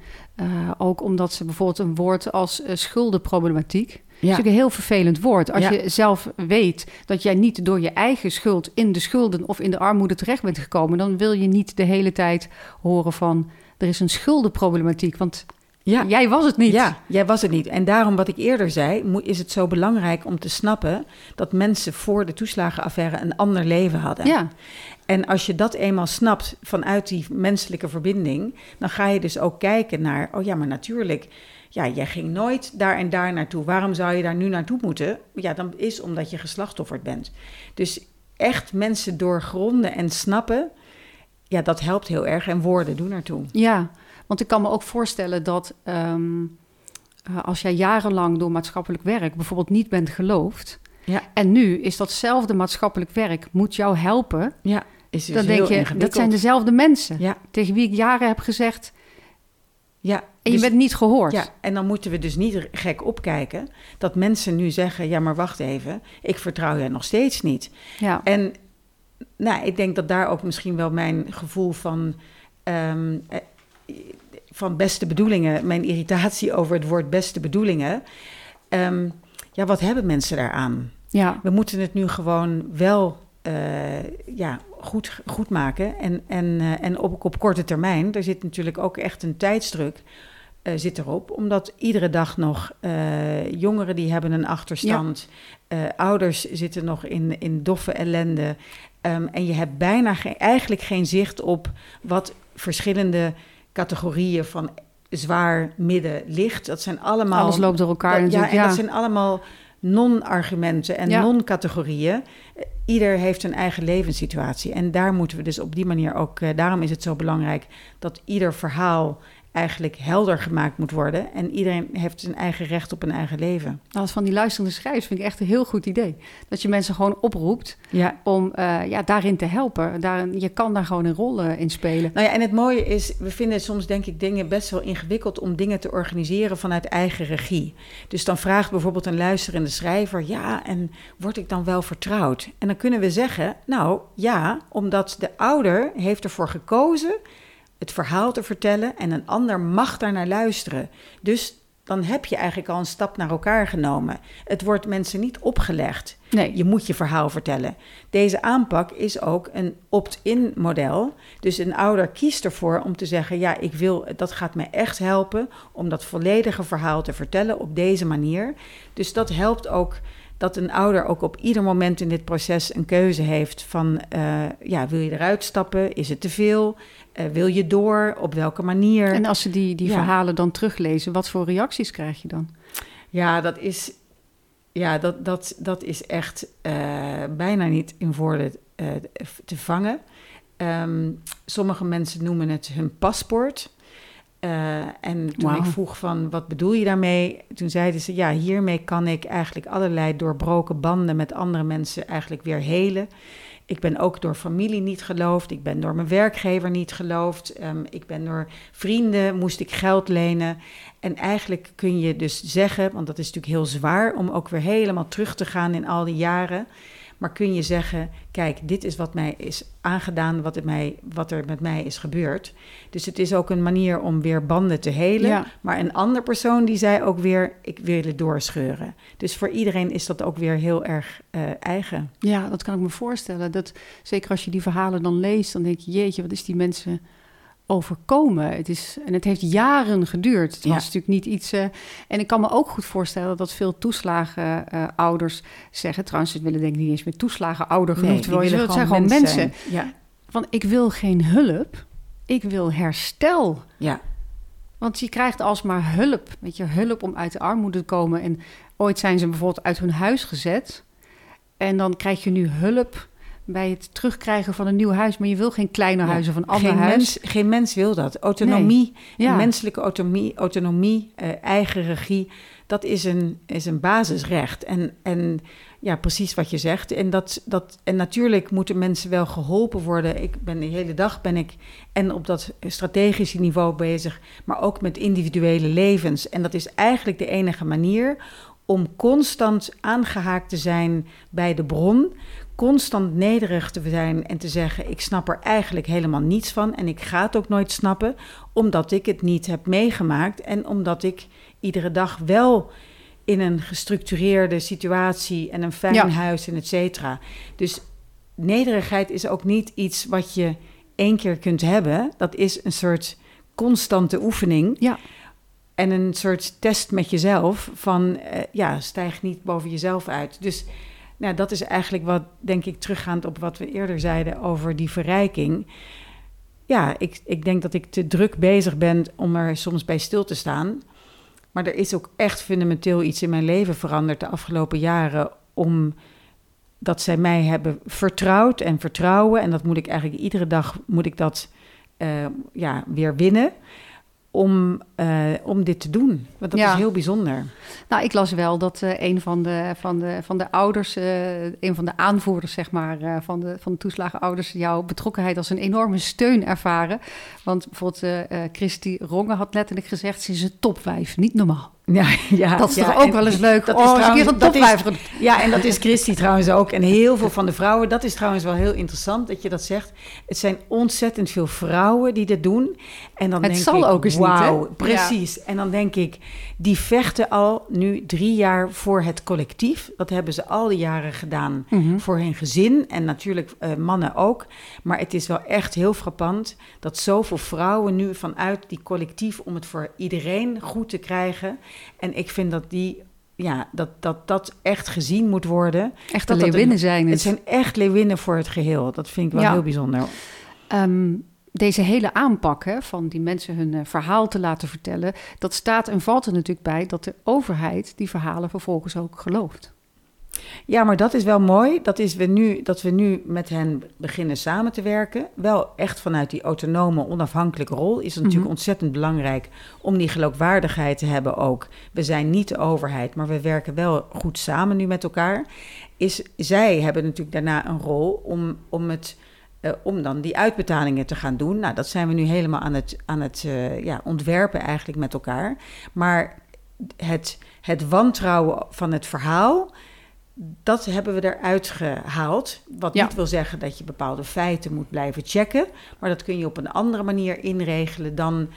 A: Ook omdat ze bijvoorbeeld een woord als schuldenproblematiek. Dat is natuurlijk een heel vervelend woord. Als je zelf weet dat jij niet door je eigen schuld in de schulden of in de armoede terecht bent gekomen, dan wil je niet de hele tijd horen van er is een schuldenproblematiek. Want
B: Ja.
A: Jij was het niet.
B: Ja, jij was het niet. En daarom, wat ik eerder zei, is het zo belangrijk om te snappen dat mensen voor de toeslagenaffaire een ander leven hadden.
A: Ja.
B: En als je dat eenmaal snapt vanuit die menselijke verbinding, dan ga je dus ook kijken naar, oh ja, maar natuurlijk, ja, jij ging nooit daar en daar naartoe. Waarom zou je daar nu naartoe moeten? Ja, dan is omdat je geslachtofferd bent. Dus echt mensen doorgronden en snappen, ja, dat helpt heel erg. En woorden doen ertoe.
A: Ja, want ik kan me ook voorstellen dat ehm, eh, als jij jarenlang door maatschappelijk werk bijvoorbeeld niet bent geloofd.
B: Ja.
A: En nu is datzelfde maatschappelijk werk moet jou helpen.
B: Ja, is dus
A: dan denk
B: heel
A: je, dat zijn dezelfde mensen
B: Ja,
A: tegen wie ik jaren heb gezegd.
B: Ja.
A: En je
B: dus-
A: bent niet gehoord.
B: Ja, en dan moeten we dus niet gek opkijken dat mensen nu zeggen: ja, maar wacht even, ik vertrouw jij nog steeds niet.
A: Ja.
B: En nou, ik denk dat daar ook misschien wel mijn gevoel van, ehm, eh, van beste bedoelingen, mijn irritatie over het woord beste bedoelingen. ehm, ja, wat hebben mensen daaraan?
A: ja.
B: We moeten het nu gewoon wel eh, ja, goed, goed maken. En, en, eh, en op, op korte termijn, er zit natuurlijk ook echt een tijdsdruk eh, zit erop. Omdat iedere dag nog eh, jongeren die hebben een achterstand. eh, ouders zitten nog in, in doffe ellende. Ehm, en je hebt bijna geen, eigenlijk geen zicht op wat verschillende categorieën van zwaar, midden, licht. Dat zijn allemaal...
A: Alles loopt door elkaar
B: dat, ja, en
A: Ja,
B: dat zijn allemaal non-argumenten en
A: Ja.
B: non-categorieën. Ieder heeft een eigen levenssituatie. En daar moeten we dus op die manier ook... eh, daarom is het zo belangrijk dat ieder verhaal eigenlijk helder gemaakt moet worden. En iedereen heeft zijn eigen recht op een eigen leven.
A: Als van die luisterende schrijvers vind ik echt een heel goed idee. Dat je mensen gewoon oproept
B: Ja.
A: om eh, ja, daarin te helpen. Daarin, je kan daar gewoon een rol eh, in spelen.
B: Nou ja, en het mooie is, we vinden soms denk ik dingen best wel ingewikkeld om dingen te organiseren vanuit eigen regie. Dus dan vraagt bijvoorbeeld een luisterende schrijver, ja, en word ik dan wel vertrouwd? En dan kunnen we zeggen, nou ja, omdat de ouder heeft ervoor gekozen het verhaal te vertellen en een ander mag daar naar luisteren. Dus dan heb je eigenlijk al een stap naar elkaar genomen. Het wordt mensen niet opgelegd.
A: Nee,
B: Je moet je verhaal vertellen. Deze aanpak is ook een opt-in model. Dus een ouder kiest ervoor om te zeggen: ja, ik wil, dat gaat me echt helpen om dat volledige verhaal te vertellen op deze manier. Dus dat helpt ook dat een ouder ook op ieder moment in dit proces een keuze heeft van: eh, ja, wil je eruit stappen? Is het te veel? Eh, wil je door? Op welke manier?
A: en als ze die, die
B: Ja.
A: verhalen dan teruglezen, wat voor reacties krijg je dan?
B: Ja, dat is, ja, dat, dat, dat is echt eh, bijna niet in woorden eh, te vangen. Ehm, sommige mensen noemen het hun paspoort. En toen ik vroeg van, wat bedoel je daarmee? Toen zeiden ze, ja, hiermee kan ik eigenlijk allerlei doorbroken banden met andere mensen eigenlijk weer helen. Ik ben ook door familie niet geloofd. Ik ben door mijn werkgever niet geloofd. Ehm, ik ben door vrienden, moest ik geld lenen. En eigenlijk kun je dus zeggen, want dat is natuurlijk heel zwaar om ook weer helemaal terug te gaan in al die jaren. Maar kun je zeggen, kijk, dit is wat mij is aangedaan, wat, het mij, wat er met mij is gebeurd. Dus het is ook een manier om weer banden te helen.
A: Ja.
B: Maar een andere persoon die zei ook weer, ik wil het doorscheuren. Dus voor iedereen is dat ook weer heel erg eh, eigen.
A: Ja, dat kan ik me voorstellen. Dat, zeker als je die verhalen dan leest, dan denk je, jeetje, wat is die mensen overkomen? Het is, en het heeft jaren geduurd. Het
B: Ja.
A: was natuurlijk niet iets... eh, en ik kan me ook goed voorstellen dat veel toeslagenouders zeggen... Trouwens, ze willen denk ik niet eens meer toeslagenouder genoemd
B: die
A: worden.
B: willen
A: Het zijn gewoon mensen.
B: zijn. Ja,
A: Van, ik wil geen hulp, ik wil herstel.
B: ja.
A: Want je krijgt alsmaar hulp. Weet je, hulp om uit de armoede te komen. En ooit zijn ze bijvoorbeeld uit hun huis gezet. En dan krijg je nu hulp bij het terugkrijgen van een nieuw huis. Maar je wil geen
B: Ja.
A: huis of een ander
B: geen
A: huis.
B: Mens, geen mens wil dat. Autonomie,
A: Ja.
B: menselijke autonomie, autonomie eh, eigen regie, dat is een, is een basisrecht. En, en ja, precies wat je zegt. En, dat, dat, en natuurlijk moeten mensen wel geholpen worden. Ik ben de hele dag ben ik en op dat strategische niveau bezig, maar ook met individuele levens. En dat is eigenlijk de enige manier om constant aangehaakt te zijn bij de bron, constant nederig te zijn en te zeggen: Ik snap er eigenlijk helemaal niets van en ik ga het ook nooit snappen, omdat ik het niet heb meegemaakt en omdat ik iedere dag wel in een gestructureerde situatie en een fijn
A: Ja.
B: huis en et cetera. Dus nederigheid is ook niet iets wat je één keer kunt hebben. Dat is een soort constante oefening.
A: Ja.
B: en een soort test met jezelf van, uh, ja, stijg niet boven jezelf uit. Dus nou, dat is eigenlijk wat, denk ik, teruggaand op wat we eerder zeiden over die verrijking. Ja, ik, ik denk dat ik te druk bezig ben om er soms bij stil te staan. Maar er is ook echt fundamenteel iets in mijn leven veranderd de afgelopen jaren. Om dat zij mij hebben vertrouwd en vertrouwen. En dat moet ik eigenlijk iedere dag moet ik dat uh, ja, weer winnen om, uh, om dit te doen. Want dat is heel bijzonder.
A: Nou, ik las wel dat uh, een van de, van de, van de ouders, uh, een van de aanvoerders zeg maar, van, de, van de toeslagenouders, jouw betrokkenheid als een enorme steun ervaren. Want bijvoorbeeld Christy Ronge had letterlijk gezegd, ze is een topwijf, niet normaal. Ja, ja, dat is
B: ja,
A: toch ook wel eens leuk.
B: Dat oh, is trouwens, een dat is, Ja, en dat is Christy trouwens ook. En heel veel van de vrouwen. Dat is trouwens wel heel interessant dat je dat zegt. Het zijn ontzettend veel vrouwen die dit doen. En dan
A: het
B: denk
A: zal
B: ik,
A: ook eens
B: wow,
A: niet, hè?
B: precies. En dan denk ik, die vechten al nu drie jaar voor het collectief. Dat hebben ze al die jaren gedaan mm -hmm. voor hun gezin. En natuurlijk uh, mannen ook. Maar het is wel echt heel frappant dat zoveel vrouwen nu vanuit die collectief... om het voor iedereen goed te krijgen... En ik vind dat die ja, dat, dat dat echt gezien moet worden.
A: Echt
B: dat
A: leeuwinnen zijn
B: het. Het zijn echt leeuwinnen voor het geheel. Dat vind ik wel
A: ja.
B: heel bijzonder.
A: Um, deze hele aanpak hè, van die mensen hun uh, verhaal te laten vertellen... dat staat en valt er natuurlijk bij dat de overheid die verhalen vervolgens ook gelooft.
B: Ja, maar dat is wel mooi. Dat, is we nu, dat we nu met hen beginnen samen te werken. Wel echt vanuit die autonome, onafhankelijke rol. Is het natuurlijk mm -hmm. ontzettend belangrijk om die geloofwaardigheid te hebben ook. We zijn niet de overheid, maar we werken wel goed samen nu met elkaar. Is, zij hebben natuurlijk daarna een rol om, om het. Uh, om dan die uitbetalingen te gaan doen. Nou, dat zijn we nu helemaal aan het, aan het uh, ja, ontwerpen eigenlijk met elkaar. Maar het, het wantrouwen van het verhaal, dat hebben we eruit gehaald. Wat ja. niet wil zeggen dat je bepaalde feiten moet blijven checken. Maar dat kun je op een andere manier inregelen dan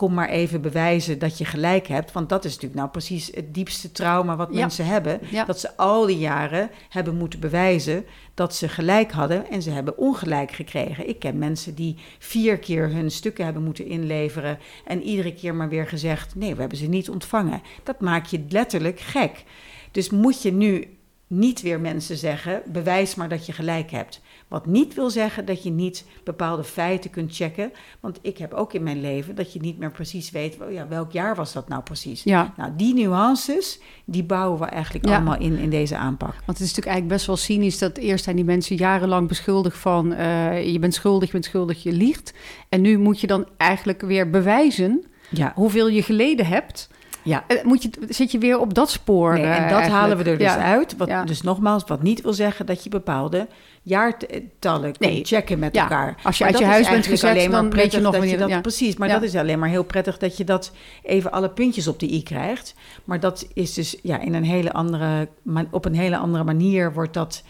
B: kom maar even bewijzen dat je gelijk hebt. Want dat is natuurlijk nou precies het diepste trauma wat ja. mensen hebben. Ja. Dat ze al die jaren hebben moeten bewijzen dat ze gelijk hadden en ze hebben ongelijk gekregen. Ik ken mensen die vier keer hun stukken hebben moeten inleveren en iedere keer maar weer gezegd: nee, we hebben ze niet ontvangen. Dat maakt je letterlijk gek. Dus moet je nu niet weer mensen zeggen: bewijs maar dat je gelijk hebt. Wat niet wil zeggen dat je niet bepaalde feiten kunt checken. Want ik heb ook in mijn leven dat je niet meer precies weet, oh ja, welk jaar was dat nou precies.
A: Ja.
B: Nou, die nuances, die bouwen we eigenlijk ja. allemaal in, in deze aanpak.
A: Want het is natuurlijk eigenlijk best wel cynisch dat eerst zijn die mensen jarenlang beschuldigd van uh, je bent schuldig, je bent schuldig, je liegt. En nu moet je dan eigenlijk weer bewijzen
B: ja.
A: hoeveel je geleden hebt.
B: Ja.
A: Moet je, zit je weer op dat spoor?
B: Nee, en dat
A: eigenlijk.
B: halen we er dus
A: ja.
B: uit. Wat,
A: ja.
B: Dus nogmaals, wat niet wil zeggen dat je bepaalde jaartallen kunt
A: nee.
B: checken met elkaar.
A: Als je maar uit je huis bent gezet,
B: alleen maar
A: dan weet je nog
B: dat je dat. Precies, maar dat is alleen maar heel prettig dat je dat even alle puntjes op de i krijgt. Maar dat is dus ja, in een hele andere, op een hele andere manier wordt dat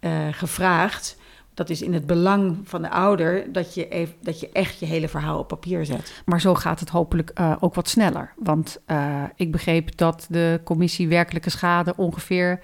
B: uh, gevraagd dat is in het belang van de ouder dat je, even, dat je echt je hele verhaal op papier zet.
A: Maar zo gaat het hopelijk uh, ook wat sneller. Want uh, ik begreep dat de commissie werkelijke schade ongeveer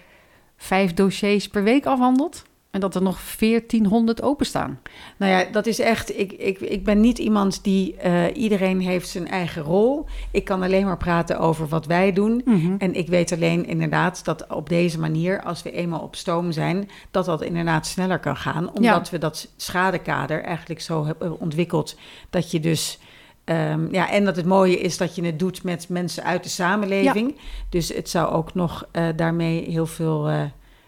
A: vijf dossiers per week afhandelt. En dat er nog 1400 openstaan.
B: Nou ja, dat is echt. Ik, ik, ik ben niet iemand die. Uh, iedereen heeft zijn eigen rol. Ik kan alleen maar praten over wat wij doen.
A: Mhm.
B: En ik weet alleen inderdaad dat op deze manier, als we eenmaal op stoom zijn, dat dat inderdaad sneller kan gaan. Omdat ja. we dat schadekader eigenlijk zo hebben ontwikkeld. Dat je dus. Um, ja, en dat het mooie is dat je het doet met mensen uit de samenleving. Ja. Dus het zou ook nog uh, daarmee heel veel uh,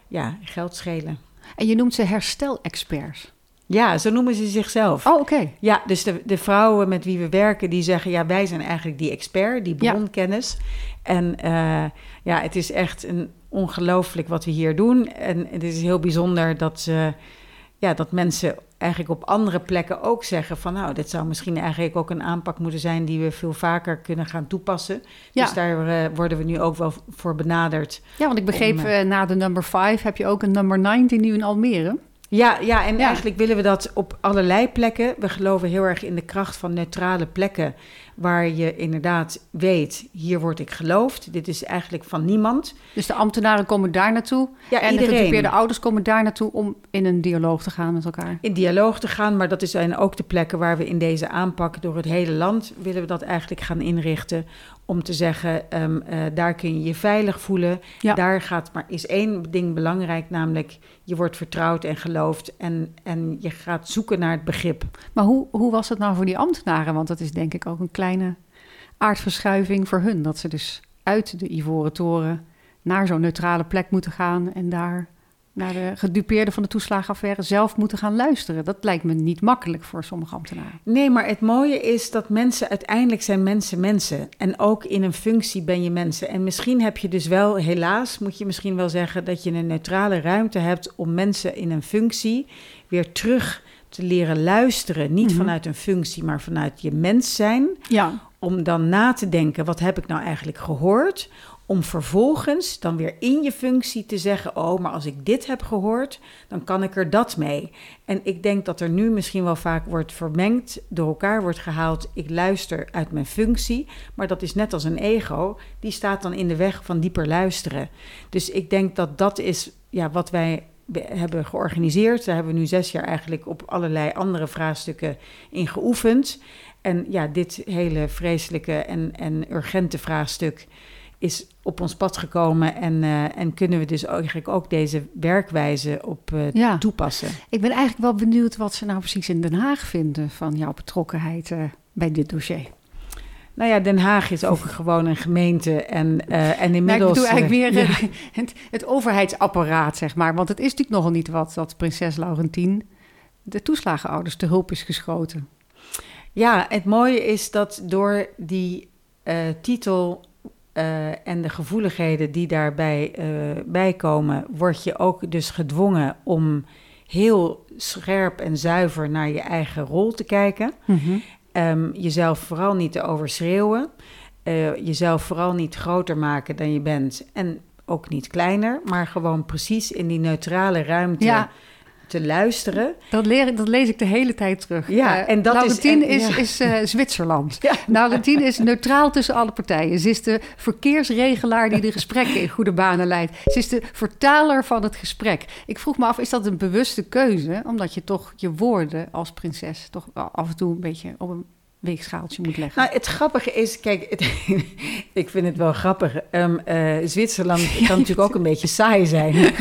B: ja, geld schelen.
A: En je noemt ze herstelexperts.
B: Ja, zo noemen ze zichzelf.
A: Oh, oké. Okay.
B: Ja, dus de, de vrouwen met wie we werken, die zeggen... ja, wij zijn eigenlijk die expert, die bronkennis. Ja. En uh, ja, het is echt een ongelooflijk wat we hier doen. En het is heel bijzonder dat, uh, ja, dat mensen eigenlijk op andere plekken ook zeggen van... nou, dit zou misschien eigenlijk ook een aanpak moeten zijn... die we veel vaker kunnen gaan toepassen. Ja. Dus daar uh, worden we nu ook wel voor benaderd.
A: Ja, want ik begreep om, uh, na de number 5 heb je ook een number 19 nu in Almere.
B: Ja, ja en ja. eigenlijk willen we dat op allerlei plekken. We geloven heel erg in de kracht van neutrale plekken... waar je inderdaad weet, hier word ik geloofd. Dit is eigenlijk van niemand.
A: Dus de ambtenaren komen daar naartoe...
B: Ja,
A: en
B: iedereen.
A: de gedupeerde ouders komen daar naartoe... om in een dialoog te gaan met elkaar.
B: In dialoog te gaan, maar dat zijn ook de plekken... waar we in deze aanpak door het hele land... willen we dat eigenlijk gaan inrichten om te zeggen, ehm, eh, daar kun je je veilig voelen.
A: Ja.
B: Daar gaat, maar is één ding belangrijk, namelijk je wordt vertrouwd en geloofd en, en je gaat zoeken naar het begrip.
A: Maar hoe, hoe was het nou voor die ambtenaren? Want dat is denk ik ook een kleine aardverschuiving voor hun. Dat ze dus uit de Ivoren Toren naar zo'n neutrale plek moeten gaan en daar naar de gedupeerden van de toeslagenaffaire zelf moeten gaan luisteren. Dat lijkt me niet makkelijk voor sommige ambtenaren.
B: Nee, maar het mooie is dat mensen uiteindelijk zijn mensen mensen. En ook in een functie ben je mensen. En misschien heb je dus wel, helaas moet je misschien wel zeggen, dat je een neutrale ruimte hebt om mensen in een functie weer terug te leren luisteren. Niet
A: Mhm.
B: vanuit een functie, maar vanuit je mens zijn.
A: Ja,
B: Om dan na te denken, wat heb ik nou eigenlijk gehoord? Om vervolgens dan weer in je functie te zeggen: Oh, maar als ik dit heb gehoord, dan kan ik er dat mee. En ik denk dat er nu misschien wel vaak wordt vermengd, door elkaar wordt gehaald. Ik luister uit mijn functie, maar dat is net als een ego, die staat dan in de weg van dieper luisteren. Dus ik denk dat dat is ja, wat wij be- hebben georganiseerd. Daar hebben we nu zes jaar eigenlijk op allerlei andere vraagstukken in geoefend. En ja, dit hele vreselijke en, en urgente vraagstuk is op ons pad gekomen. En, eh, en kunnen we dus eigenlijk ook deze werkwijze op eh,
A: ja.
B: toepassen.
A: Ik ben eigenlijk wel benieuwd wat ze nou precies in Den Haag vinden van jouw betrokkenheid eh, bij dit dossier.
B: Nou ja, Den Haag is ook gewoon een gemeente. En, eh, en
A: Nou, ik
B: inmiddels.
A: bedoel eigenlijk
B: ja.
A: eh, het, het overheidsapparaat, zeg maar. Want het is natuurlijk nogal niet wat dat prinses Laurentien de toeslagenouders te hulp is geschoten.
B: Ja, het mooie is dat door die titel eh, en de gevoeligheden die daarbij eh, bij komen, word je ook dus gedwongen om heel scherp en zuiver naar je eigen rol te kijken. Ehm, jezelf vooral niet te overschreeuwen. eh, jezelf vooral niet groter maken dan je bent. En ook niet kleiner, maar gewoon precies in die neutrale ruimte
A: Ja.
B: Te luisteren.
A: Dat, leer, ik- dat lees ik de hele tijd terug.
B: Ja,
A: Eh,
B: en dat is-
A: Laurentien
B: en-
A: is,
B: ja.
A: is, eh, Zwitserland.
B: Ja.
A: Laurentien is neutraal tussen alle partijen. Ze is de verkeersregelaar die de gesprekken in goede banen leidt. Ze is de vertaler van het gesprek. Ik vroeg me af, is dat een bewuste keuze? Omdat je toch je woorden als prinses toch af en toe een beetje op een weegschaaltje moet leggen.
B: Nou, het grappige is, kijk, het- ik vind het wel grappig. Ehm, eh, Zwitserland kan natuurlijk ook een beetje saai zijn.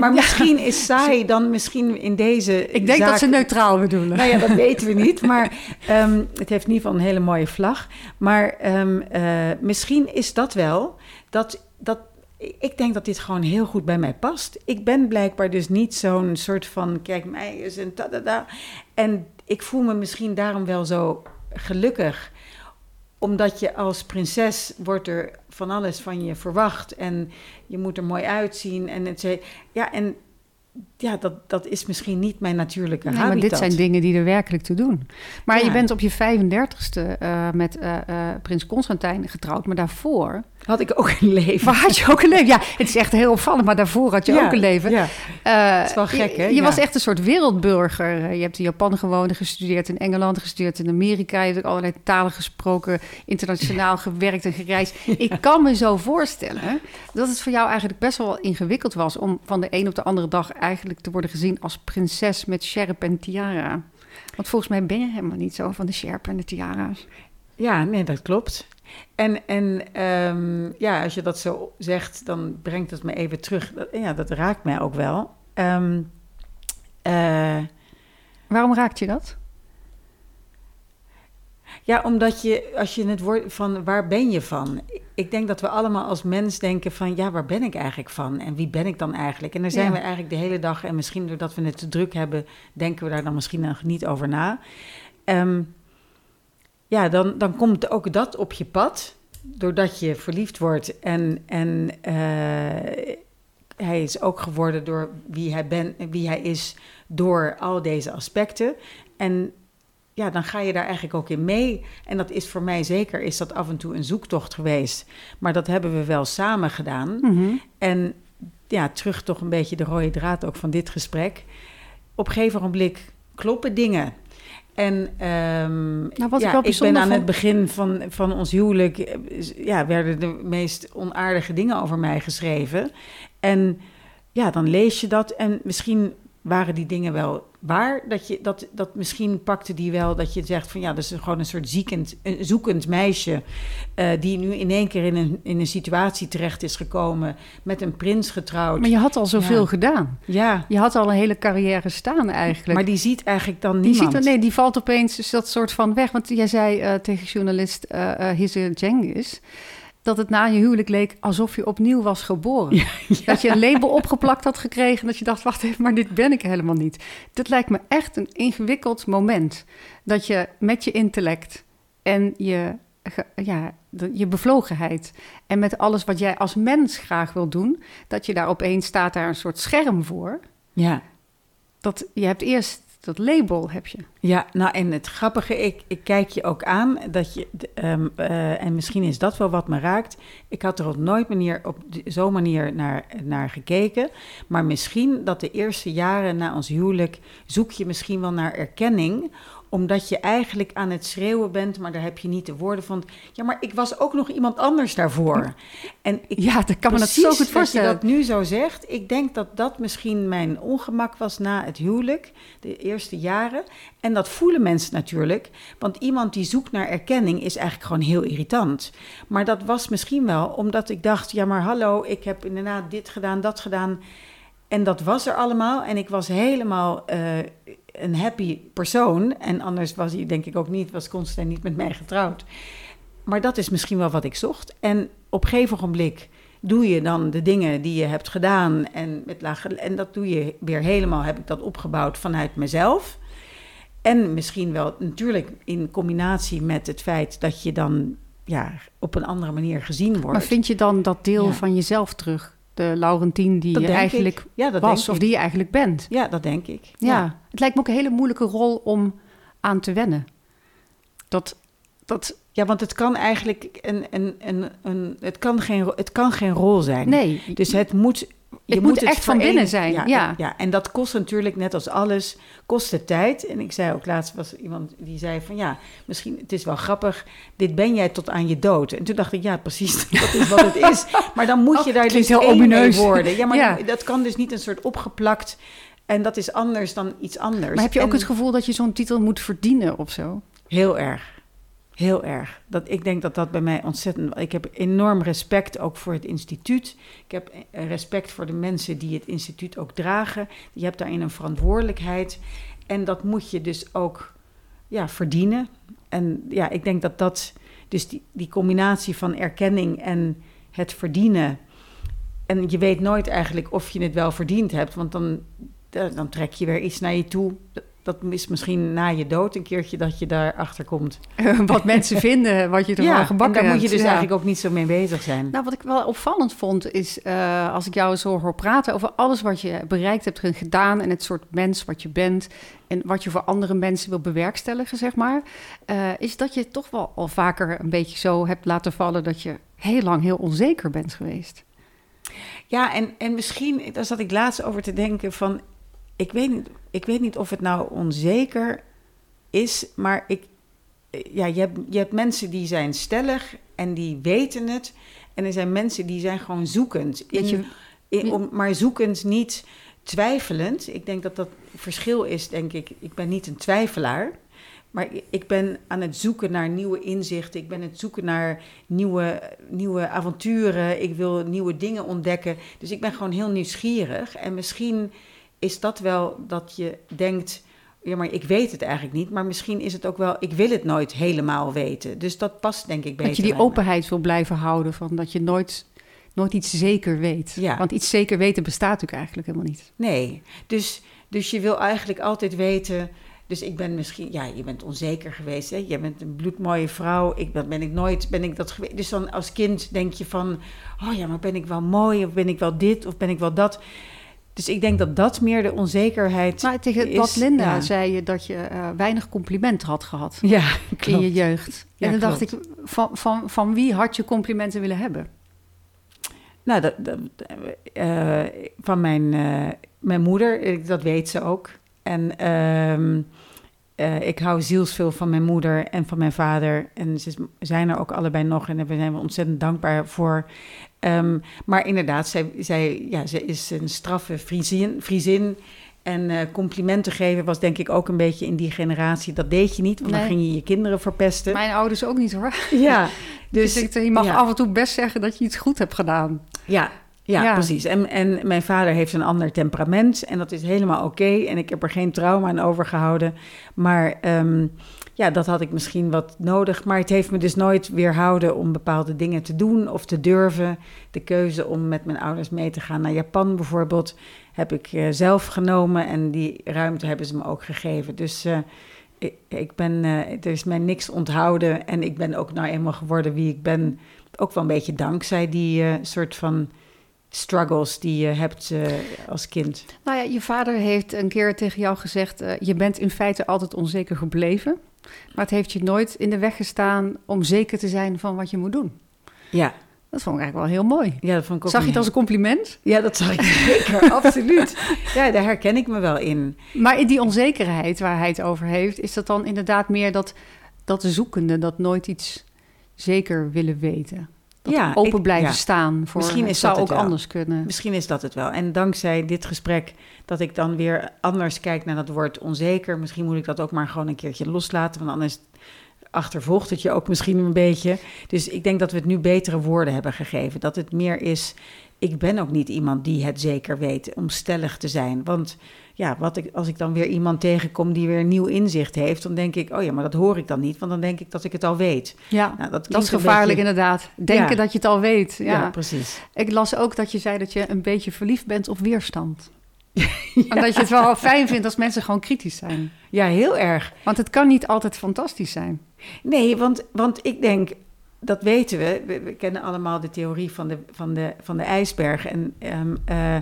B: maar misschien is saai dan misschien in deze.
A: ik denk
B: zaak-
A: dat ze neutraal bedoelen.
B: Nou ja, dat weten we niet. Maar ehm, het heeft in ieder geval een hele mooie vlag. Maar ehm, eh, misschien is dat wel dat. dat ik denk dat dit gewoon heel goed bij mij past. Ik ben blijkbaar dus niet zo'n soort van, kijk, mij is een ta-da-da. En ik voel me misschien daarom wel zo gelukkig. Omdat je als prinses wordt er van alles van je verwacht. En je moet er mooi uitzien. En het, ja, en ja, dat, dat is misschien niet mijn natuurlijke
A: Nee, maar dit zijn dingen die er werkelijk toe doen. Maar
B: Ja.
A: je bent op je 35ste eh, met eh, eh, prins Constantijn getrouwd. Maar daarvoor
B: Had ik ook een leven.
A: Maar had je ook een leven? Ja, het is echt heel opvallend, maar daarvoor had je
B: Ja,
A: ook een leven.
B: Ja. Het is wel gek, hè?
A: Je, was echt een soort wereldburger. Je hebt in Japan gewoond, gestudeerd in Engeland, gestudeerd in Amerika. Je hebt ook allerlei talen gesproken, internationaal gewerkt en gereisd. Ik kan me zo voorstellen dat het voor jou eigenlijk best wel ingewikkeld was... om van de een op de andere dag eigenlijk te worden gezien als prinses met sjerp en tiara. Want volgens mij ben je helemaal niet zo van de sjerp en de tiara's.
B: Ja, nee, dat klopt. En, en ehm, ja, als je dat zo zegt, dan brengt het me even terug. Dat- Ja, dat raakt mij ook wel. Ehm, eh,
A: Waarom raakt je dat?
B: Ja, omdat je, als je het woord van waar ben je van? Ik denk dat we allemaal als mens denken van, ja, waar ben ik eigenlijk van? En wie ben ik dan eigenlijk? En daar zijn
A: Ja.
B: we eigenlijk de hele dag, en misschien doordat we het te druk hebben, denken we daar dan misschien nog niet over na. Ehm, ja, dan, dan komt ook dat op je pad, doordat je verliefd wordt. En, en eh, hij is ook geworden door wie hij, ben, wie hij is, door al deze aspecten. En ja, dan ga je daar eigenlijk ook in mee. En dat is voor mij zeker, is dat af en toe een zoektocht geweest. Maar dat hebben we wel samen gedaan.
A: Mhm.
B: En ja, terug toch een beetje de rode draad ook van dit gesprek. Op een gegeven moment kloppen dingen. En ehm,
A: Nou, wat ik
B: ja,
A: wel
B: ik ben aan het begin van, van ons huwelijk... eh, Ja, werden de meest onaardige dingen over mij geschreven. En ja, dan lees je dat en misschien waren die dingen wel waar? Dat, je, dat, dat misschien pakte die wel dat je zegt van ja, dat is gewoon een soort ziekend, een zoekend meisje. eh, die nu in één keer in een, in een situatie terecht is gekomen. met een prins getrouwd.
A: Maar je had al zoveel
B: Ja.
A: gedaan.
B: ja,
A: Je had al een hele carrière staan eigenlijk.
B: maar die ziet eigenlijk dan
A: die,
B: niemand.
A: ziet, nee, die valt opeens dus dat soort van weg. Want jij zei eh, tegen journalist Hisse Cengiz... dat het na je huwelijk leek alsof je opnieuw was geboren. Dat je een label opgeplakt had gekregen... en dat je dacht, wacht even, maar dit ben ik helemaal niet. Dit lijkt me echt een ingewikkeld moment. Dat je met je intellect en je, ja, je bevlogenheid... en met alles wat jij als mens graag wil doen... dat je daar opeens staat daar een soort scherm voor...
B: Ja.
A: Dat, je hebt eerst dat label, heb je.
B: Ja, nou en het grappige, ik, ik kijk je ook aan dat je, ehm, eh, en misschien is dat wel wat me raakt. Ik had er op nooit manier op zo'n manier naar, naar gekeken. Maar misschien dat de eerste jaren na ons huwelijk zoek je misschien wel naar erkenning omdat je eigenlijk aan het schreeuwen bent, maar daar heb je niet de woorden van. Ja, maar ik was ook nog iemand anders daarvoor. En ik,
A: Ja, dat kan me dat zo goed
B: dat je
A: voorstellen.
B: dat nu zo zegt. Ik denk dat dat misschien mijn ongemak was na het huwelijk, de eerste jaren. En dat voelen mensen natuurlijk. Want iemand die zoekt naar erkenning is eigenlijk gewoon heel irritant. Maar dat was misschien wel omdat ik dacht: ja, maar hallo, ik heb inderdaad dit gedaan, dat gedaan. En dat was er allemaal. En ik was helemaal eh, een happy persoon. En anders was hij, denk ik ook niet, was Constantijn niet met mij getrouwd. Maar dat is misschien wel wat ik zocht. En op een gegeven ogenblik doe je dan de dingen die je hebt gedaan. En, met lage, en dat doe je weer helemaal, heb ik dat opgebouwd vanuit mezelf. En misschien wel natuurlijk in combinatie met het feit dat je dan ja, op een andere manier gezien wordt.
A: Maar vind je dan dat deel
B: Ja.
A: van jezelf terug? De Laurentien die je eigenlijk.
B: Ja, dat
A: was of die je eigenlijk bent?
B: Ja, dat denk ik.
A: Ja. Het lijkt me ook een hele moeilijke rol om aan te wennen. Dat, dat
B: Ja, want het kan eigenlijk een, een, een, een, het kan geen, het kan geen rol zijn.
A: nee.
B: Dus het moet. Je
A: moet echt van binnen zijn,
B: Ja,
A: ja.
B: ja, en dat kost natuurlijk net als alles, kost het tijd. En ik zei ook laatst was iemand die zei van ja, misschien het is wel grappig. Dit ben jij tot aan je dood. En toen dacht ik ja, precies, dat is wat het is. Maar dan moet je
A: Oh,
B: daar
A: klinkt
B: dus
A: heel omineus.
B: worden. Ja, maar
A: Ja.
B: dat kan dus niet een soort opgeplakt. En dat is anders dan iets anders.
A: Maar heb je ook
B: En-
A: het gevoel dat je zo'n titel moet verdienen of zo?
B: Heel erg. Heel erg. Dat, ik denk dat dat bij mij ontzettend... Ik heb enorm respect ook voor het instituut. Ik heb eh, respect voor de mensen die het instituut ook dragen. Je hebt daarin een verantwoordelijkheid. En dat moet je dus ook ja, verdienen. En ja, ik denk dat dat... Dus die, die combinatie van erkenning en het verdienen... En je weet nooit eigenlijk of je het wel verdiend hebt. Want dan, dan trek je weer iets naar je toe. Dat is misschien na je dood een keertje dat je daarachter komt.
A: wat mensen vinden, wat je er
B: ja,
A: wel gebakken
B: en daar moet je dus
A: Ja.
B: eigenlijk ook niet zo mee bezig zijn.
A: Nou, wat ik wel opvallend vond, is eh, als ik jou zo hoor praten over alles wat je bereikt hebt en gedaan en het soort mens wat je bent en wat je voor andere mensen wil bewerkstelligen, zeg maar, eh, is dat je toch wel al vaker een beetje zo hebt laten vallen dat je heel lang heel onzeker bent geweest.
B: Ja, en, en misschien, daar zat ik laatst over te denken van... Ik weet, niet, ik weet niet of het nou onzeker is, maar ik, ja, je, hebt, je hebt mensen die zijn stellig en die weten het. En er zijn mensen die zijn gewoon zoekend. In,
A: je-
B: in- om, maar zoekend, niet twijfelend. Ik denk dat dat verschil is, denk ik. Ik ben niet een twijfelaar. Maar ik ben aan het zoeken naar nieuwe inzichten. Ik ben aan het zoeken naar nieuwe, nieuwe avonturen. Ik wil nieuwe dingen ontdekken. Dus ik ben gewoon heel nieuwsgierig. En misschien is dat wel dat je denkt... Ja, maar ik weet het eigenlijk niet. Maar misschien is het ook wel... Ik wil het nooit helemaal weten. Dus dat past denk ik beter
A: dat je die
B: me.
A: openheid wil blijven houden van dat je nooit, nooit iets zeker weet.
B: Ja.
A: Want iets zeker weten bestaat natuurlijk eigenlijk helemaal niet.
B: Nee, dus, dus je wil eigenlijk altijd weten. Dus ik ben misschien, ja, je bent onzeker geweest. Hè? Je bent een bloedmooie vrouw. Ik, dat ben ik nooit, ben ik dat geweest. Dus dan als kind denk je van, oh ja, maar ben ik wel mooi? Of ben ik wel dit? Of ben ik wel dat? Dus ik denk dat dat meer de onzekerheid
A: Maar tegen
B: is.
A: wat Linda
B: ja.
A: zei je dat je eh, weinig complimenten had gehad.
B: Ja,
A: in je jeugd.
B: Ja,
A: en dan dacht ik, van, van, van wie had je complimenten willen hebben?
B: Nou, dat, dat, eh, van mijn, eh, mijn moeder, dat weet ze ook. En ehm, eh, ik hou zielsveel van mijn moeder en van mijn vader. En ze zijn er ook allebei nog en daar zijn we ontzettend dankbaar voor. Ehm, maar inderdaad, zij, zij, ja, ze is een straffe Friesin. Friesin En eh, complimenten geven was denk ik ook een beetje in die generatie. Dat deed je niet, want dan ging je je kinderen verpesten.
A: Mijn ouders ook niet hoor.
B: ja,
A: Dus
B: dus
A: ik, je mag
B: ja.
A: af en toe best zeggen dat je iets goed hebt gedaan.
B: Ja, ja,
A: Ja.
B: precies. En, en mijn vader heeft een ander temperament en dat is helemaal oké. En ik heb er geen trauma aan overgehouden. Maar ehm, ja, dat had ik misschien wat nodig. Maar het heeft me dus nooit weerhouden om bepaalde dingen te doen of te durven. De keuze om met mijn ouders mee te gaan naar Japan bijvoorbeeld heb ik eh, zelf genomen. En die ruimte hebben ze me ook gegeven. Dus... eh, ik, ben, eh, er is mij niks onthouden en ik ben ook nou eenmaal geworden wie ik ben. Ook wel een beetje dankzij die soort van struggles die je hebt als kind.
A: Nou ja, je vader heeft een keer tegen jou gezegd: je bent in feite altijd onzeker gebleven. Maar het heeft je nooit in de weg gestaan om zeker te zijn van wat je moet doen.
B: Ja,
A: Dat vond ik eigenlijk wel heel mooi.
B: ja dat vond ik ook
A: Zag je het als een compliment?
B: Ja, dat zag ik zeker, absoluut. Ja, daar herken ik me wel in.
A: Maar in die onzekerheid waar hij het over heeft, is dat dan inderdaad meer dat, dat zoekende, dat nooit iets zeker willen weten. Dat
B: Ja,
A: open
B: ik-
A: blijven
B: ja.
A: staan voor
B: Misschien
A: het
B: is
A: zou
B: dat
A: ook anders kunnen.
B: Misschien is dat het wel. En dankzij dit gesprek dat ik dan weer anders kijk naar dat woord onzeker. Misschien moet ik dat ook maar gewoon een keertje loslaten, want anders achtervolgt het je ook misschien een beetje. Dus ik denk dat we het nu betere woorden hebben gegeven. Dat het meer is, ik ben ook niet iemand die het zeker weet om stellig te zijn. Want ja, wat ik, als ik dan weer iemand tegenkom die weer nieuw inzicht heeft, dan denk ik, oh ja, maar dat hoor ik dan niet, want dan denk ik dat ik het al weet.
A: Ja,
B: Nou,
A: dat is gevaarlijk
B: beetje-
A: inderdaad. Denken
B: Ja.
A: dat je het al weet. Ja.
B: Ja, precies.
A: Ik las ook dat je zei dat je een beetje verliefd bent op weerstand. En dat je het wel fijn vindt als mensen gewoon kritisch zijn.
B: Ja, heel erg.
A: Want het kan niet altijd fantastisch zijn.
B: Nee, want, want ik denk, dat weten we. we. we kennen allemaal de theorie van de, van de, van de ijsberg. En eh,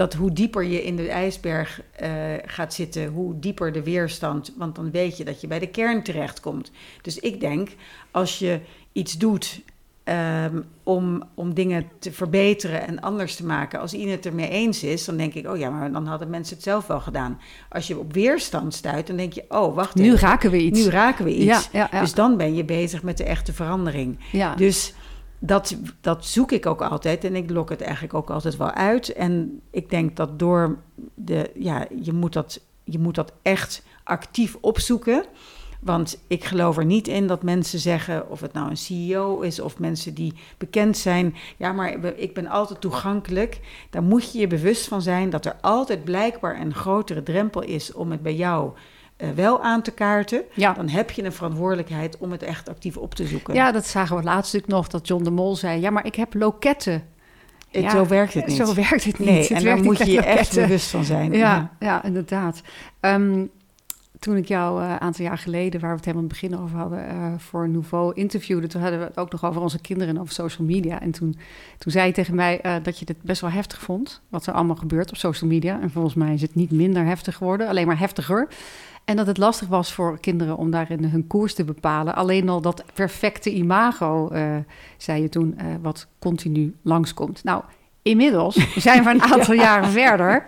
B: dat hoe dieper je in de ijsberg eh, gaat zitten, hoe dieper de weerstand. Want dan weet je dat je bij de kern terechtkomt. Dus ik denk, als je iets doet ehm, om, om dingen te verbeteren en anders te maken. Als iedereen het ermee eens is, dan denk ik, oh ja, maar dan hadden mensen het zelf wel gedaan. Als je op weerstand stuit, dan denk je, oh wacht
A: Nu
B: even.
A: raken we iets.
B: Nu raken we iets.
A: Ja, ja, ja.
B: Dus dan ben je bezig met de echte verandering.
A: ja.
B: Dus dat, dat zoek ik ook altijd en ik lok het eigenlijk ook altijd wel uit. En ik denk dat door de, ja, je moet dat, je moet dat echt actief opzoeken. Want ik geloof er niet in dat mensen zeggen, of het nou een CEO is of mensen die bekend zijn. Ja, maar ik ben altijd toegankelijk. Daar moet je je bewust van zijn dat er altijd blijkbaar een grotere drempel is om het bij jou wel aan te kaarten.
A: ja.
B: Dan heb je een verantwoordelijkheid om het echt actief op te zoeken.
A: ja, dat zagen we laatst natuurlijk nog, dat John de Mol zei... ja, maar ik heb loketten. Ja,
B: zo werkt het niet.
A: Zo werkt het niet.
B: Nee,
A: Het
B: en daar moet je je echt bewust van zijn.
A: Ja, ja inderdaad. Ehm, toen ik jou eh, een aantal jaar geleden, waar we het helemaal in het begin over hadden, eh, voor Nouveau interviewde, toen hadden we het ook nog over onze kinderen en over social media. En toen, toen zei je tegen mij eh, dat je dit best wel heftig vond, wat er allemaal gebeurt op social media. En volgens mij is het niet minder heftig geworden, alleen maar heftiger. En dat het lastig was voor kinderen om daarin hun koers te bepalen. Alleen al dat perfecte imago, eh, zei je toen, eh, wat continu langskomt. Nou, inmiddels zijn we een aantal jaren verder.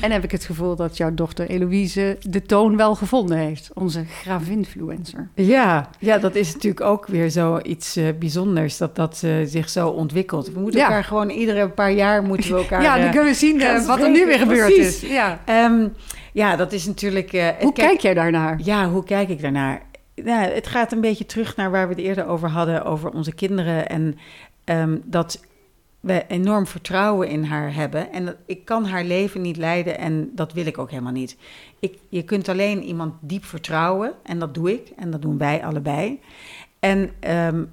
A: En heb ik het gevoel dat jouw dochter Eloïse de toon wel gevonden heeft. Onze gravinfluencer.
B: Ja, ja, dat is natuurlijk ook weer zoiets eh bijzonders dat dat zich zo ontwikkelt. We moeten
A: Ja.
B: elkaar gewoon iedere paar jaar moeten we elkaar.
A: ja, dan kunnen we zien wat er nu weer gebeurd
B: Precies.
A: is. Ja.
B: ehm, ja, dat is natuurlijk. eh,
A: Hoe
B: kijk-
A: kijk jij daarnaar?
B: Ja, hoe kijk ik daarnaar? Nou, het gaat een beetje terug naar waar we het eerder over hadden, over onze kinderen. En ehm, dat we enorm vertrouwen in haar hebben. En dat, ik kan haar leven niet leiden en dat wil ik ook helemaal niet. Ik, je kunt alleen iemand diep vertrouwen en dat doe ik en dat doen wij allebei. En ehm,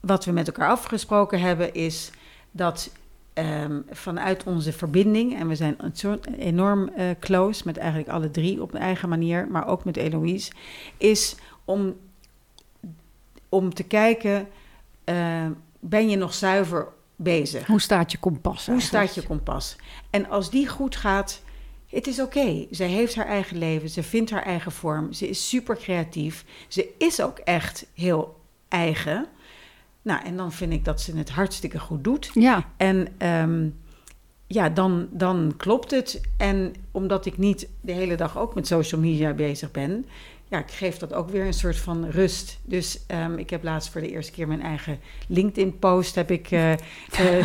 B: wat we met elkaar afgesproken hebben is dat ehm, vanuit onze verbinding, en we zijn een soort enorm eh, close met eigenlijk alle drie op een eigen manier, maar ook met Eloïse, is om, om te kijken, eh, ben je nog zuiver bezig?
A: Hoe staat je kompas?
B: Hoe staat je kompas? En als die goed gaat, het is oké. Zij heeft haar eigen leven, ze vindt haar eigen vorm, ze is super creatief, ze is ook echt heel eigen. Nou, en dan vind ik dat ze het hartstikke goed doet.
A: Ja,
B: En ehm, ja, dan, dan klopt het. En omdat ik niet de hele dag ook met social media bezig ben, ja, ik geef dat ook weer een soort van rust. Dus ehm, ik heb laatst voor de eerste keer mijn eigen LinkedIn-post heb ik uh,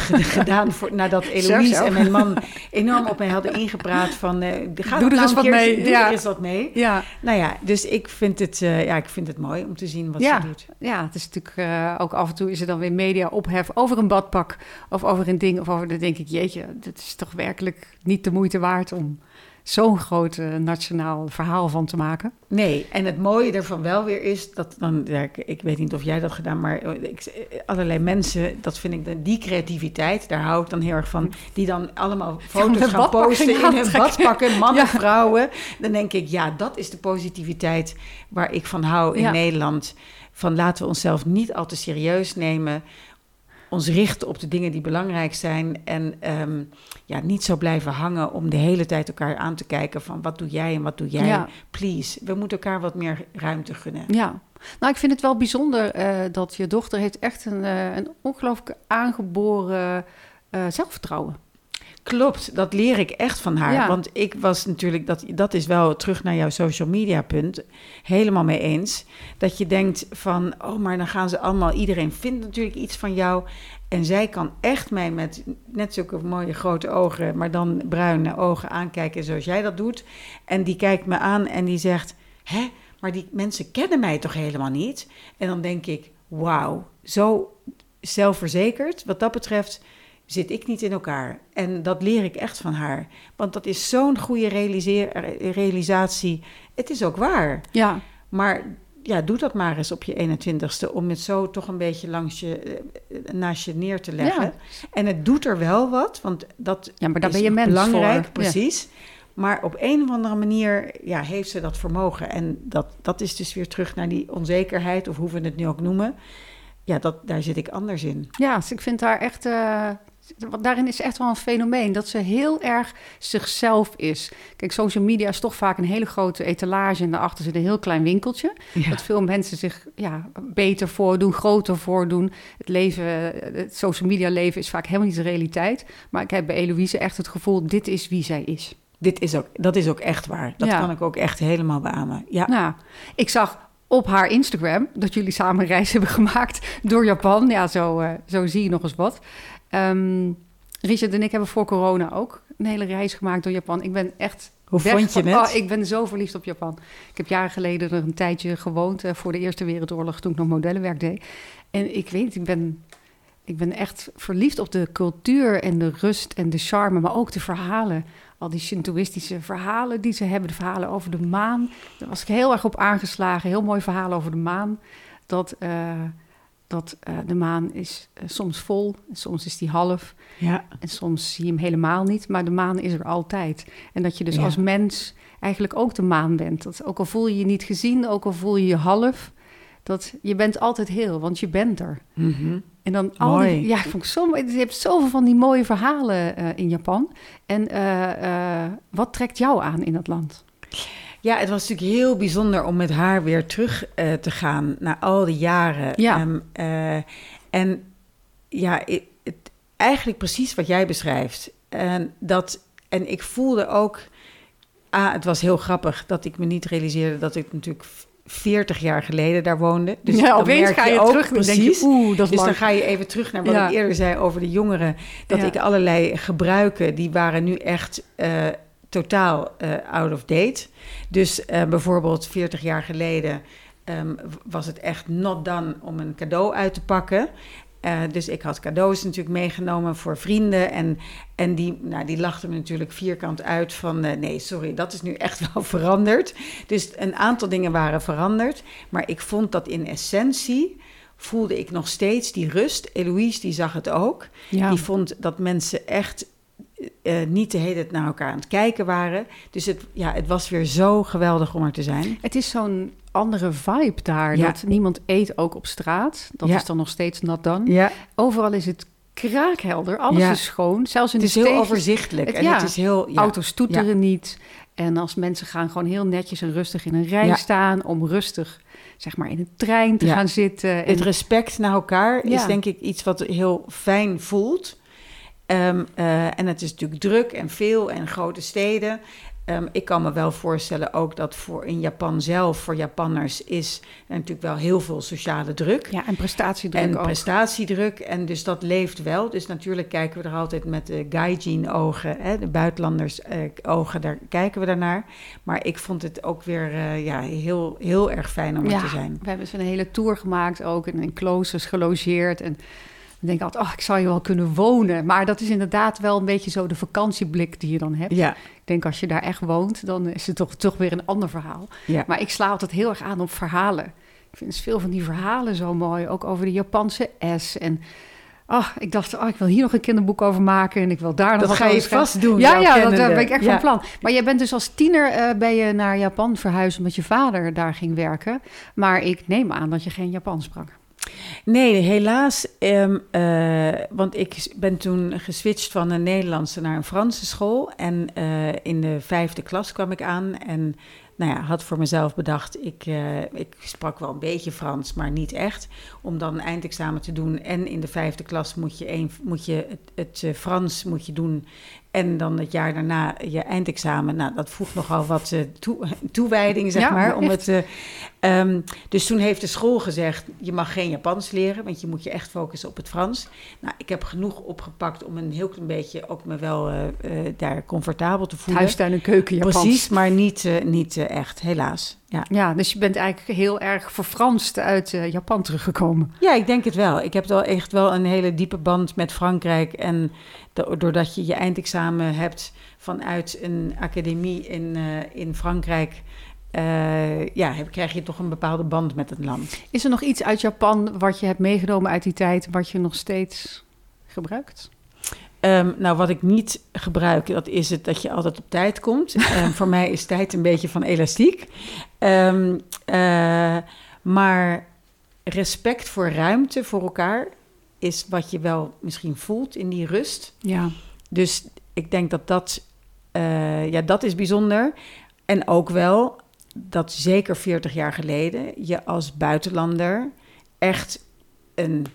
B: gedaan voor, nadat Eloise en mijn man enorm op mij hadden ingepraat van uh, ga
A: doe er
B: nou
A: eens wat
B: keer,
A: mee.
B: Doe
A: ja.
B: er eens wat mee.
A: Ja.
B: Nou ja, dus ik vind het, ja, ik vind het mooi om te zien wat
A: ja.
B: ze doet.
A: Ja, het is natuurlijk ook af en toe is er dan weer media ophef over een badpak of over een ding of over, dan denk ik, jeetje, dat is toch werkelijk niet de moeite waard om zo'n groot uh, nationaal verhaal van te maken.
B: Nee, en het mooie ervan wel weer is dat dan, ja, ik, ik, weet niet of jij dat gedaan, maar ik, allerlei mensen, dat vind ik, de, die creativiteit, daar hou ik dan heel erg van, die dan allemaal foto's ja, gaan posten in hun badpakken, mannen, ja. vrouwen. Dan denk ik, ja, dat is de positiviteit waar ik van hou in. Nederland. Van laten we onszelf niet al te serieus nemen ons richten op de dingen die belangrijk zijn. En um, ja, niet zo blijven hangen om de hele tijd elkaar aan te kijken van wat doe jij en wat doe jij. Ja. Please, we moeten elkaar wat meer ruimte gunnen.
A: Ja, nou ik vind het wel bijzonder uh, dat je dochter heeft echt een, uh, een ongelooflijk aangeboren uh, zelfvertrouwen.
B: Klopt, dat leer ik echt van haar. Ja. Want ik was natuurlijk, dat, dat is wel terug naar jouw social media punt, helemaal mee eens. Dat je denkt van, oh, maar dan gaan ze allemaal, iedereen vindt natuurlijk iets van jou. En zij kan echt mij met net zulke mooie grote ogen, maar dan bruine ogen aankijken zoals jij dat doet. En die kijkt me aan en die zegt, hè, maar die mensen kennen mij toch helemaal niet? En dan denk ik, wauw, zo zelfverzekerd wat dat betreft zit ik niet in elkaar. En dat leer ik echt van haar. Want dat is zo'n goede realisatie. Het is ook waar.
A: Ja.
B: Maar ja, doe dat maar eens op je 21ste. Om het zo toch een beetje langs je, naast je neer te leggen.
A: Ja.
B: En het doet er wel wat. Want dat
A: ja, maar daar
B: is
A: ben je mens
B: belangrijk.
A: voor.
B: Precies. Ja. Maar op een of andere manier ja, heeft ze dat vermogen. En dat, dat is dus weer terug naar die onzekerheid. Of hoe we het nu ook noemen. Ja, dat, daar zit ik anders in.
A: Ja, dus ik vind haar echt... Uh daarin is echt wel een fenomeen dat ze heel erg zichzelf is. Kijk, social media is toch vaak een hele grote etalage en daarachter zit een heel klein winkeltje. Ja. Dat veel mensen zich ja, beter voordoen, groter voordoen. Het leven, het social media leven is vaak helemaal niet de realiteit. Maar ik heb bij Eloïse echt het gevoel, dit is wie zij is.
B: Dit is ook, dat is ook echt waar. Dat ja. kan ik ook echt helemaal beamen. Ja.
A: Nou, ik zag op haar Instagram dat jullie samen een reis hebben gemaakt door Japan. Ja, zo, uh, zo zie je nog eens wat. Um, Richard en ik hebben voor corona ook een hele reis gemaakt door Japan. Ik ben echt.
B: Hoe vond je het?
A: Oh, ik ben zo verliefd op Japan. Ik heb jaren geleden er een tijdje gewoond uh, voor de Eerste Wereldoorlog, toen ik nog modellenwerk deed. En ik weet, ik ben, ik ben echt verliefd op de cultuur en de rust en de charme, maar ook de verhalen. Al die Shintoïstische verhalen die ze hebben, de verhalen over de maan. Daar was ik heel erg op aangeslagen. Heel mooi verhaal over de maan. Dat. Uh, dat uh, de maan is uh, soms vol, soms is die half.
B: Ja.
A: En soms zie je hem helemaal niet, maar de maan is er altijd. En dat je dus ja. als mens eigenlijk ook de maan bent. Dat, ook al voel je je niet gezien, ook al voel je je half, dat je bent altijd heel, want je bent er.
B: Mm -hmm.
A: En dan al
B: Mooi.
A: die, ja, ik vond zo, je hebt zoveel van die mooie verhalen uh, in Japan. En wat trekt jou aan in dat land?
B: Ja, het was natuurlijk heel bijzonder om met haar weer terug uh, te gaan na al die jaren.
A: Ja.
B: Um, uh, en ja, het, het, eigenlijk precies wat jij beschrijft. En, dat, en ik voelde ook, ah, het was heel grappig dat ik me niet realiseerde dat ik natuurlijk 40 jaar geleden daar woonde. Dus
A: ja,
B: dan
A: opeens
B: merk
A: ga je,
B: ook
A: terug
B: precies.
A: Je, oeh, dat is
B: dus
A: lang.
B: dan ga je even terug naar wat
A: Ja.
B: ik eerder zei over de jongeren. Dat
A: Ja.
B: ik allerlei gebruiken, die waren nu echt uh, totaal uh, out of date. Dus uh, bijvoorbeeld 40 jaar geleden um, was het echt not done om een cadeau uit te pakken. Uh, dus ik had cadeaus natuurlijk meegenomen voor vrienden. En, en die, nou, die lachten me natuurlijk vierkant uit van... Uh, nee, sorry, dat is nu echt wel veranderd. Dus een aantal dingen waren veranderd. Maar ik vond dat in essentie voelde ik nog steeds die rust. Eloïse, die zag het ook.
A: Ja.
B: Die vond dat mensen echt uh, niet de hele tijd naar elkaar aan het kijken waren. Dus het, ja, het was weer zo geweldig om er te zijn.
A: Het is zo'n andere vibe daar.
B: Ja.
A: Dat niemand eet ook op straat. Dat
B: Ja.
A: is dan nog steeds nat dan.
B: Ja,
A: Overal is het kraakhelder. Alles is schoon. Zelfs in
B: het is
A: de
B: heel
A: stegen-
B: overzichtelijk.
A: Het-
B: en het is heel... Ja.
A: Auto's toeteren niet. En als mensen gaan gewoon heel netjes en rustig in een rij staan... om rustig zeg maar in een trein te gaan zitten. En,
B: Het respect naar elkaar is denk ik iets wat heel fijn voelt. Um, uh, en het is natuurlijk druk en veel en grote steden. Ehm, ik kan me wel voorstellen ook dat voor in Japan zelf, voor Japanners, is er natuurlijk wel heel veel sociale druk.
A: Ja, en prestatiedruk
B: En
A: ook.
B: prestatiedruk. En dus dat leeft wel. Dus natuurlijk kijken we er altijd met de gaijin-ogen, hè, de buitenlanders-ogen, daar kijken we daarnaar. Maar ik vond het ook weer eh, ja, heel, heel erg fijn om er te zijn.
A: we hebben zo'n hele tour gemaakt ook en in kloosters gelogeerd. En dan denk ik altijd, oh, ik zou je wel kunnen wonen. Maar dat is inderdaad wel een beetje zo de vakantieblik die je dan hebt.
B: Ja,
A: Ik denk als je daar echt woont, dan is het toch, toch weer een ander verhaal.
B: ja.
A: Maar ik sla altijd heel erg aan op verhalen. Ik vind dus veel van die verhalen zo mooi. Ook over de Japanse S. En oh, ik dacht, oh, ik wil hier nog een kinderboek over maken. En ik wil daar nog
B: dat ga je vast doen.
A: Ja, ja, dat
B: kennende.
A: ben ik echt
B: Ja.
A: van plan. Maar jij bent dus als tiener eh, ben je naar Japan verhuisd omdat je vader daar ging werken. Maar ik neem aan dat je geen Japans sprak.
B: Nee, helaas. ehm, eh, want ik ben toen geswitcht van een Nederlandse naar een Franse school. En eh, in de vijfde klas kwam ik aan. En nou ja, had voor mezelf bedacht, ik, eh, ik sprak wel een beetje Frans, maar niet echt. Om dan een eindexamen te doen. En in de vijfde klas moet je, een, moet je het, het Frans moet je doen. En dan het jaar daarna je eindexamen. Nou, dat voegt nogal wat eh, toe- toewijding, zeg
A: Ja,
B: maar. Om
A: echt.
B: het, eh, ehm, dus toen heeft de school gezegd: je mag geen Japans leren, want je moet je echt focussen op het Frans. Nou, ik heb genoeg opgepakt om een heel klein beetje ook me wel eh, daar comfortabel te voelen.
A: Huistuin en keuken Japans.
B: Precies, maar niet, niet echt, helaas. Ja.
A: Ja, dus je bent eigenlijk heel erg verfranst uit eh, Japan teruggekomen.
B: ja, ik denk het wel. Ik heb wel echt wel een hele diepe band met Frankrijk. En do- doordat je je eindexamen hebt vanuit een academie in, eh, in Frankrijk. eh, ja, heb, krijg je toch een bepaalde band met het land.
A: Is er nog iets uit Japan wat je hebt meegenomen uit die tijd, wat je nog steeds gebruikt?
B: Ehm, nou, wat ik niet gebruik, dat is het dat je altijd op tijd komt. Ehm, voor mij is tijd een beetje van elastiek. Ehm, eh, maar respect voor ruimte, voor elkaar, is wat je wel misschien voelt in die rust.
A: Ja,
B: Dus ik denk dat dat, eh, ja, dat is bijzonder. En ook wel dat zeker 40 jaar geleden je als buitenlander echt een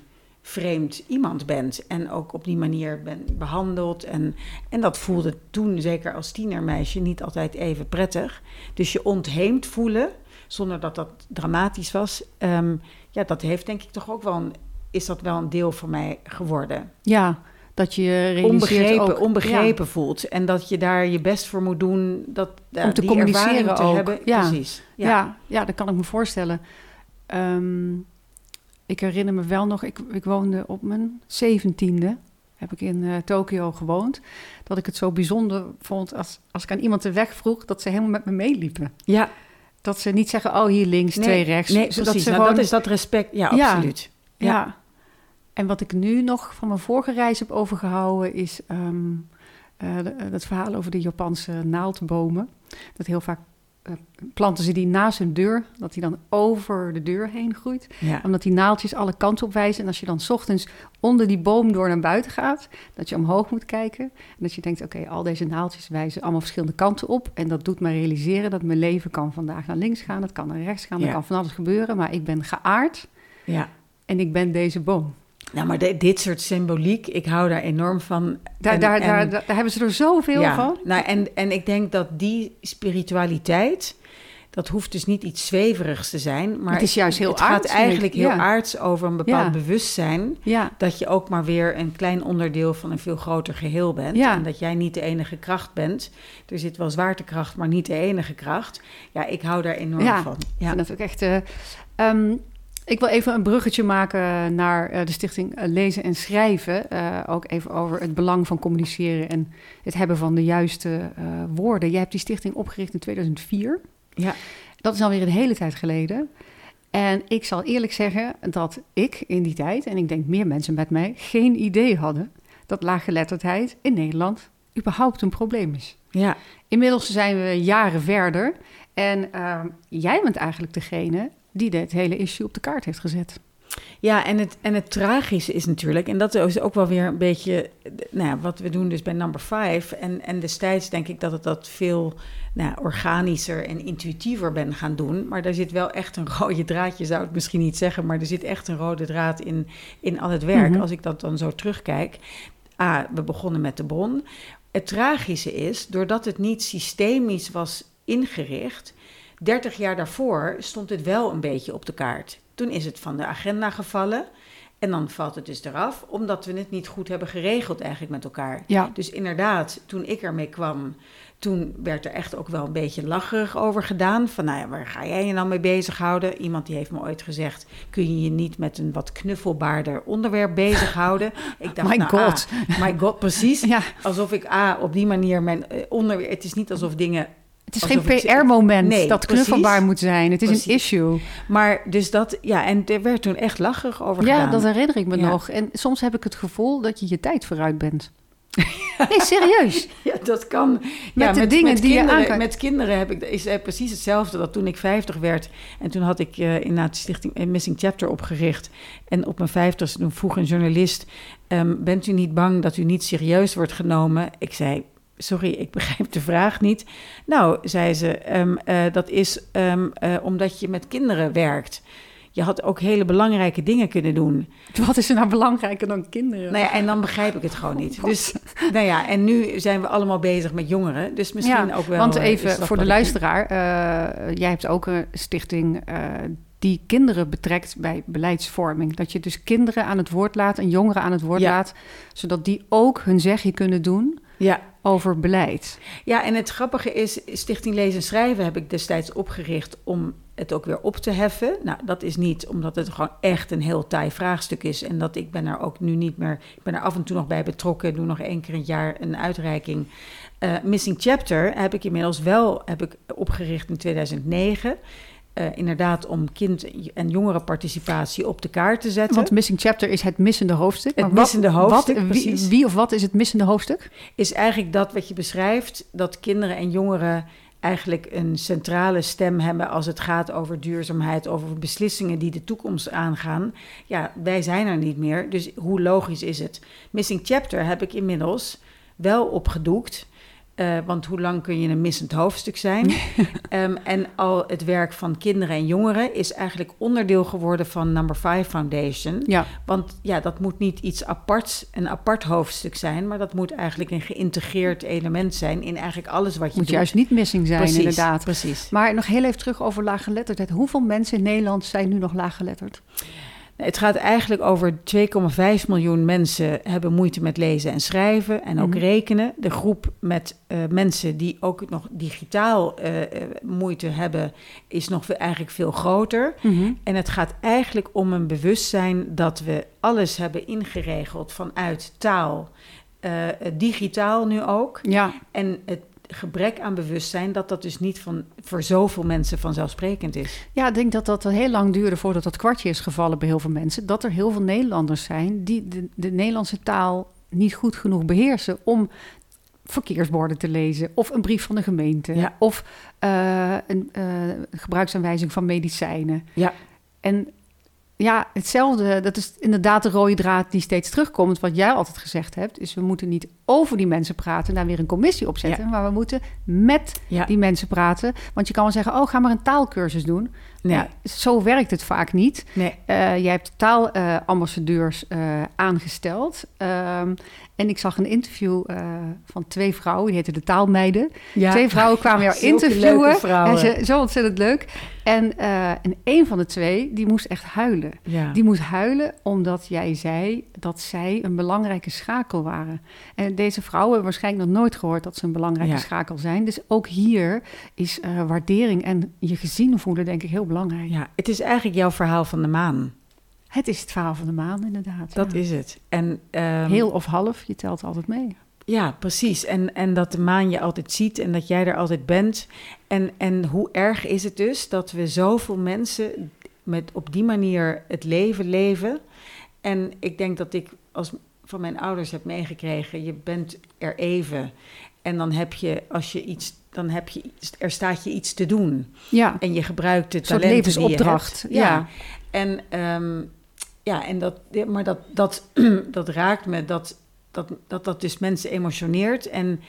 B: vreemd iemand bent. En ook op die manier bent behandeld. En, en dat voelde toen, zeker als tienermeisje, niet altijd even prettig. Dus je ontheemd voelen, zonder dat dat dramatisch was. ehm, ja, dat heeft denk ik toch ook wel een, is dat wel een deel voor mij geworden
A: ja dat je
B: onbegrepen,
A: ook,
B: onbegrepen voelt. En dat je daar je best voor moet doen. Dat,
A: Om te
B: die
A: communiceren
B: te
A: ook.
B: hebben.
A: Ja.
B: Precies.
A: Ja.
B: Ja.
A: Ja, ja, dat kan ik me voorstellen. Ehm, ik herinner me wel nog, ik, ik woonde op mijn zeventiende, heb ik in eh Tokio gewoond, dat ik het zo bijzonder vond als, als ik aan iemand de weg vroeg, dat ze helemaal met me meeliepen.
B: ja.
A: Dat ze niet zeggen, oh hier links,
B: Nee,
A: twee rechts.
B: Nee,
A: zodat
B: precies.
A: ze
B: Nou,
A: gewoon-
B: dat is dat respect. Ja,
A: Ja.
B: absoluut.
A: ja.
B: Ja.
A: En wat ik nu nog van mijn vorige reis heb overgehouden is eh, het verhaal over de Japanse naaldbomen. Dat heel vaak planten ze die naast hun deur, dat die dan over de deur heen groeit.
B: Ja.
A: Omdat die naaldjes alle kanten op wijzen. En als je dan 's ochtends onder die boom door naar buiten gaat, dat je omhoog moet kijken. En dat je denkt, oké, al deze naaldjes wijzen allemaal verschillende kanten op. En dat doet me realiseren dat mijn leven kan vandaag naar links gaan, het kan naar rechts gaan, er
B: Ja.
A: kan van alles gebeuren. Maar ik ben geaard
B: ja.
A: en ik ben deze boom.
B: Nou, maar de- dit soort symboliek, ik hou daar enorm van.
A: Daar,
B: En-
A: daar,
B: en-
A: daar, hebben ze er zoveel
B: ja,
A: van.
B: Nou, en, en ik denk dat die spiritualiteit, dat hoeft dus niet iets zweverigs te zijn. Maar
A: Het is juist heel
B: het gaat
A: aards, vind ik.
B: eigenlijk heel
A: Ja.
B: aards over een bepaald
A: Ja.
B: bewustzijn.
A: Ja,
B: dat je ook maar weer een klein onderdeel van een veel groter geheel bent. En dat jij niet de enige kracht bent. Er zit wel zwaartekracht, maar niet de enige kracht. Ja, ik hou daar enorm van.
A: ik
B: Ja.
A: vind dat ook echt... eh, ehm, ik wil even een bruggetje maken naar eh, de stichting eh, Lezen en Schrijven. Eh, ook even over het belang van communiceren en het hebben van de juiste woorden. Jij hebt die stichting opgericht in 2004.
B: Ja.
A: Dat is alweer een hele tijd geleden. En ik zal eerlijk zeggen dat ik in die tijd, en ik denk meer mensen met mij, geen idee hadden dat laaggeletterdheid in Nederland überhaupt een probleem is.
B: ja.
A: Inmiddels zijn we jaren verder. En ehm, jij bent eigenlijk degene die dit hele issue op de kaart heeft gezet.
B: Ja, en het, en het tragische is natuurlijk, en dat is ook wel weer een beetje nou, ja, wat we doen dus bij number 5. En, en destijds denk ik dat het dat veel nou, organischer en intuïtiever ben gaan doen. Maar daar zit wel echt een rode draad, je zou het misschien niet zeggen, maar er zit echt een rode draad in, in al het werk.
A: Mhm.
B: Als ik dat dan zo terugkijk. Ah, we begonnen met de bron. het tragische is, doordat het niet systemisch was ingericht, 30 jaar daarvoor stond het wel een beetje op de kaart. Toen is het van de agenda gevallen. En dan valt het dus eraf, omdat we het niet goed hebben geregeld eigenlijk met elkaar.
A: Ja.
B: Dus inderdaad, toen ik ermee kwam, toen werd er echt ook wel een beetje lacherig over gedaan. Van nou ja, waar ga jij je nou mee bezighouden? Iemand die heeft me ooit gezegd, kun je je niet met een wat knuffelbaarder onderwerp bezighouden?
A: Ik dacht, my nou, god.
B: Ah, my god, precies.
A: ja.
B: Alsof ik ah, op die manier mijn eh, onderwerp... Het is niet alsof dingen
A: het is geen PR-moment dat knuffelbaar moet zijn. Het is een issue.
B: Maar dus dat, ja, en er werd toen echt lacherig over
A: ja,
B: gedaan.
A: Ja, dat herinner ik me nog. En soms heb ik het gevoel dat je je tijd vooruit bent. Nee, serieus.
B: Ja, dat kan.
A: Met ja, de met, dingen
B: met
A: die
B: kinderen,
A: je aan
B: Met kinderen heb ik is eh, precies hetzelfde. Dat toen ik 50 werd en toen had ik uh, inderdaad de stichting eh, Missing Chapter opgericht. En op mijn 50 toen vroeg een journalist: um, Bent u niet bang dat u niet serieus wordt genomen? Ik zei: Sorry, ik begrijp de vraag niet. Nou, zei ze, um, uh, dat is um, uh, omdat je met kinderen werkt. Je had ook hele belangrijke dingen kunnen doen.
A: Wat is er nou belangrijker dan kinderen?
B: Nou ja, en dan begrijp ik het gewoon niet. Dus, nou ja, en nu zijn we allemaal bezig met jongeren. Dus misschien
A: ja,
B: ook wel...
A: Want even voor de luisteraar. Uh, jij hebt ook een stichting die kinderen betrekt bij beleidsvorming. Dat je dus kinderen aan het woord laat en jongeren aan het woord ja. laat... zodat die ook hun zegje kunnen doen...
B: Ja
A: over beleid.
B: Ja, en het grappige is, Stichting Lezen en Schrijven heb ik destijds opgericht om het ook weer op te heffen. Nou, dat is niet omdat het gewoon echt een heel taai vraagstuk is. En dat ik ben er ook nu niet meer, ik ben er af en toe nog bij betrokken. Doe nog één keer het jaar een uitreiking. Uh, Missing Chapter heb ik inmiddels wel heb ik opgericht in 2009. Uh, inderdaad om kind- en jongerenparticipatie op de kaart te zetten.
A: Want Missing Chapter is het missende hoofdstuk.
B: Het missende hoofdstuk,
A: wat, wie, wie, of wat is het missende hoofdstuk?
B: Is eigenlijk dat wat je beschrijft, dat kinderen en jongeren eigenlijk een centrale stem hebben als het gaat over duurzaamheid, over beslissingen die de toekomst aangaan. Ja, wij zijn er niet meer, dus hoe logisch is het? Missing Chapter heb ik inmiddels wel opgedoekt. Uh, want hoe lang kun je een missend hoofdstuk zijn? um, en al het werk van kinderen en jongeren is eigenlijk onderdeel geworden van Number 5 Foundation.
A: Ja.
B: Want ja, dat moet niet iets aparts, een apart hoofdstuk zijn, maar dat moet eigenlijk een geïntegreerd element zijn in eigenlijk alles wat je
A: moet
B: doet.
A: juist niet missing zijn,
B: precies,
A: inderdaad.
B: Precies.
A: Maar nog heel even terug over laaggeletterdheid. Hoeveel mensen in Nederland zijn nu nog laaggeletterd?
B: Het gaat eigenlijk over 2,5 miljoen mensen hebben moeite met lezen en schrijven en ook mm -hmm. rekenen. De groep met uh, mensen die ook nog digitaal uh, moeite hebben, is nog eigenlijk veel groter.
A: Mm -hmm.
B: En het gaat eigenlijk om een bewustzijn dat we alles hebben ingeregeld vanuit taal. Uh, digitaal nu ook.
A: Ja.
B: En het gebrek aan bewustzijn dat dat dus niet van, voor zoveel mensen vanzelfsprekend is.
A: Ja, ik denk dat dat heel lang duurde voordat dat kwartje is gevallen bij heel veel mensen. Dat er heel veel Nederlanders zijn die de, de Nederlandse taal niet goed genoeg beheersen om verkeersborden te lezen of een brief van de gemeente
B: ja.
A: of uh, een uh, gebruiksaanwijzing van medicijnen.
B: Ja.
A: En ja, hetzelfde. Dat is inderdaad de rode draad die steeds terugkomt. Wat jij altijd gezegd hebt, is we moeten niet over die mensen praten, daar weer een commissie opzetten,
B: Ja.
A: maar we moeten met
B: Ja.
A: die mensen praten. Want je kan wel zeggen, oh, ga maar een taalkursus doen.
B: Nee.
A: Ja, zo werkt het vaak niet.
B: Nee.
A: Eh, jij hebt taalambassadeurs eh, aangesteld. Ehm, en ik zag een interview eh, van twee vrouwen, die heten de taalmeiden.
B: Ja.
A: Twee vrouwen kwamen jou interviewen. En ze, zo ontzettend leuk. En, eh, en een van de twee, die moest echt huilen.
B: Ja.
A: Die moest huilen omdat jij zei dat zij een belangrijke schakel waren. En deze vrouwen hebben waarschijnlijk nog nooit gehoord dat ze een belangrijke
B: Ja.
A: schakel zijn. Dus ook hier is eh, waardering en je gezien voelen denk ik heel belangrijk.
B: ja, het is eigenlijk jouw verhaal van de maan.
A: Het is het verhaal van de maan inderdaad.
B: Dat
A: ja.
B: is het. En, ehm,
A: Heel of half, je telt altijd mee.
B: Ja, precies. En, en dat de maan je altijd ziet en dat jij er altijd bent. En, en hoe erg is het dus dat we zoveel mensen met op die manier het leven leven. En ik denk dat ik als van mijn ouders heb meegekregen, je bent er even. En dan heb je, als je iets, dan heb je, er staat je iets te doen.
A: Ja,
B: En je gebruikt de
A: een soort
B: talenten die je
A: levensopdracht.
B: hebt.
A: Ja.
B: En, ehm, ja, en dat, maar dat, dat, dat raakt me, dat, dat, dat dat dus mensen emotioneert. En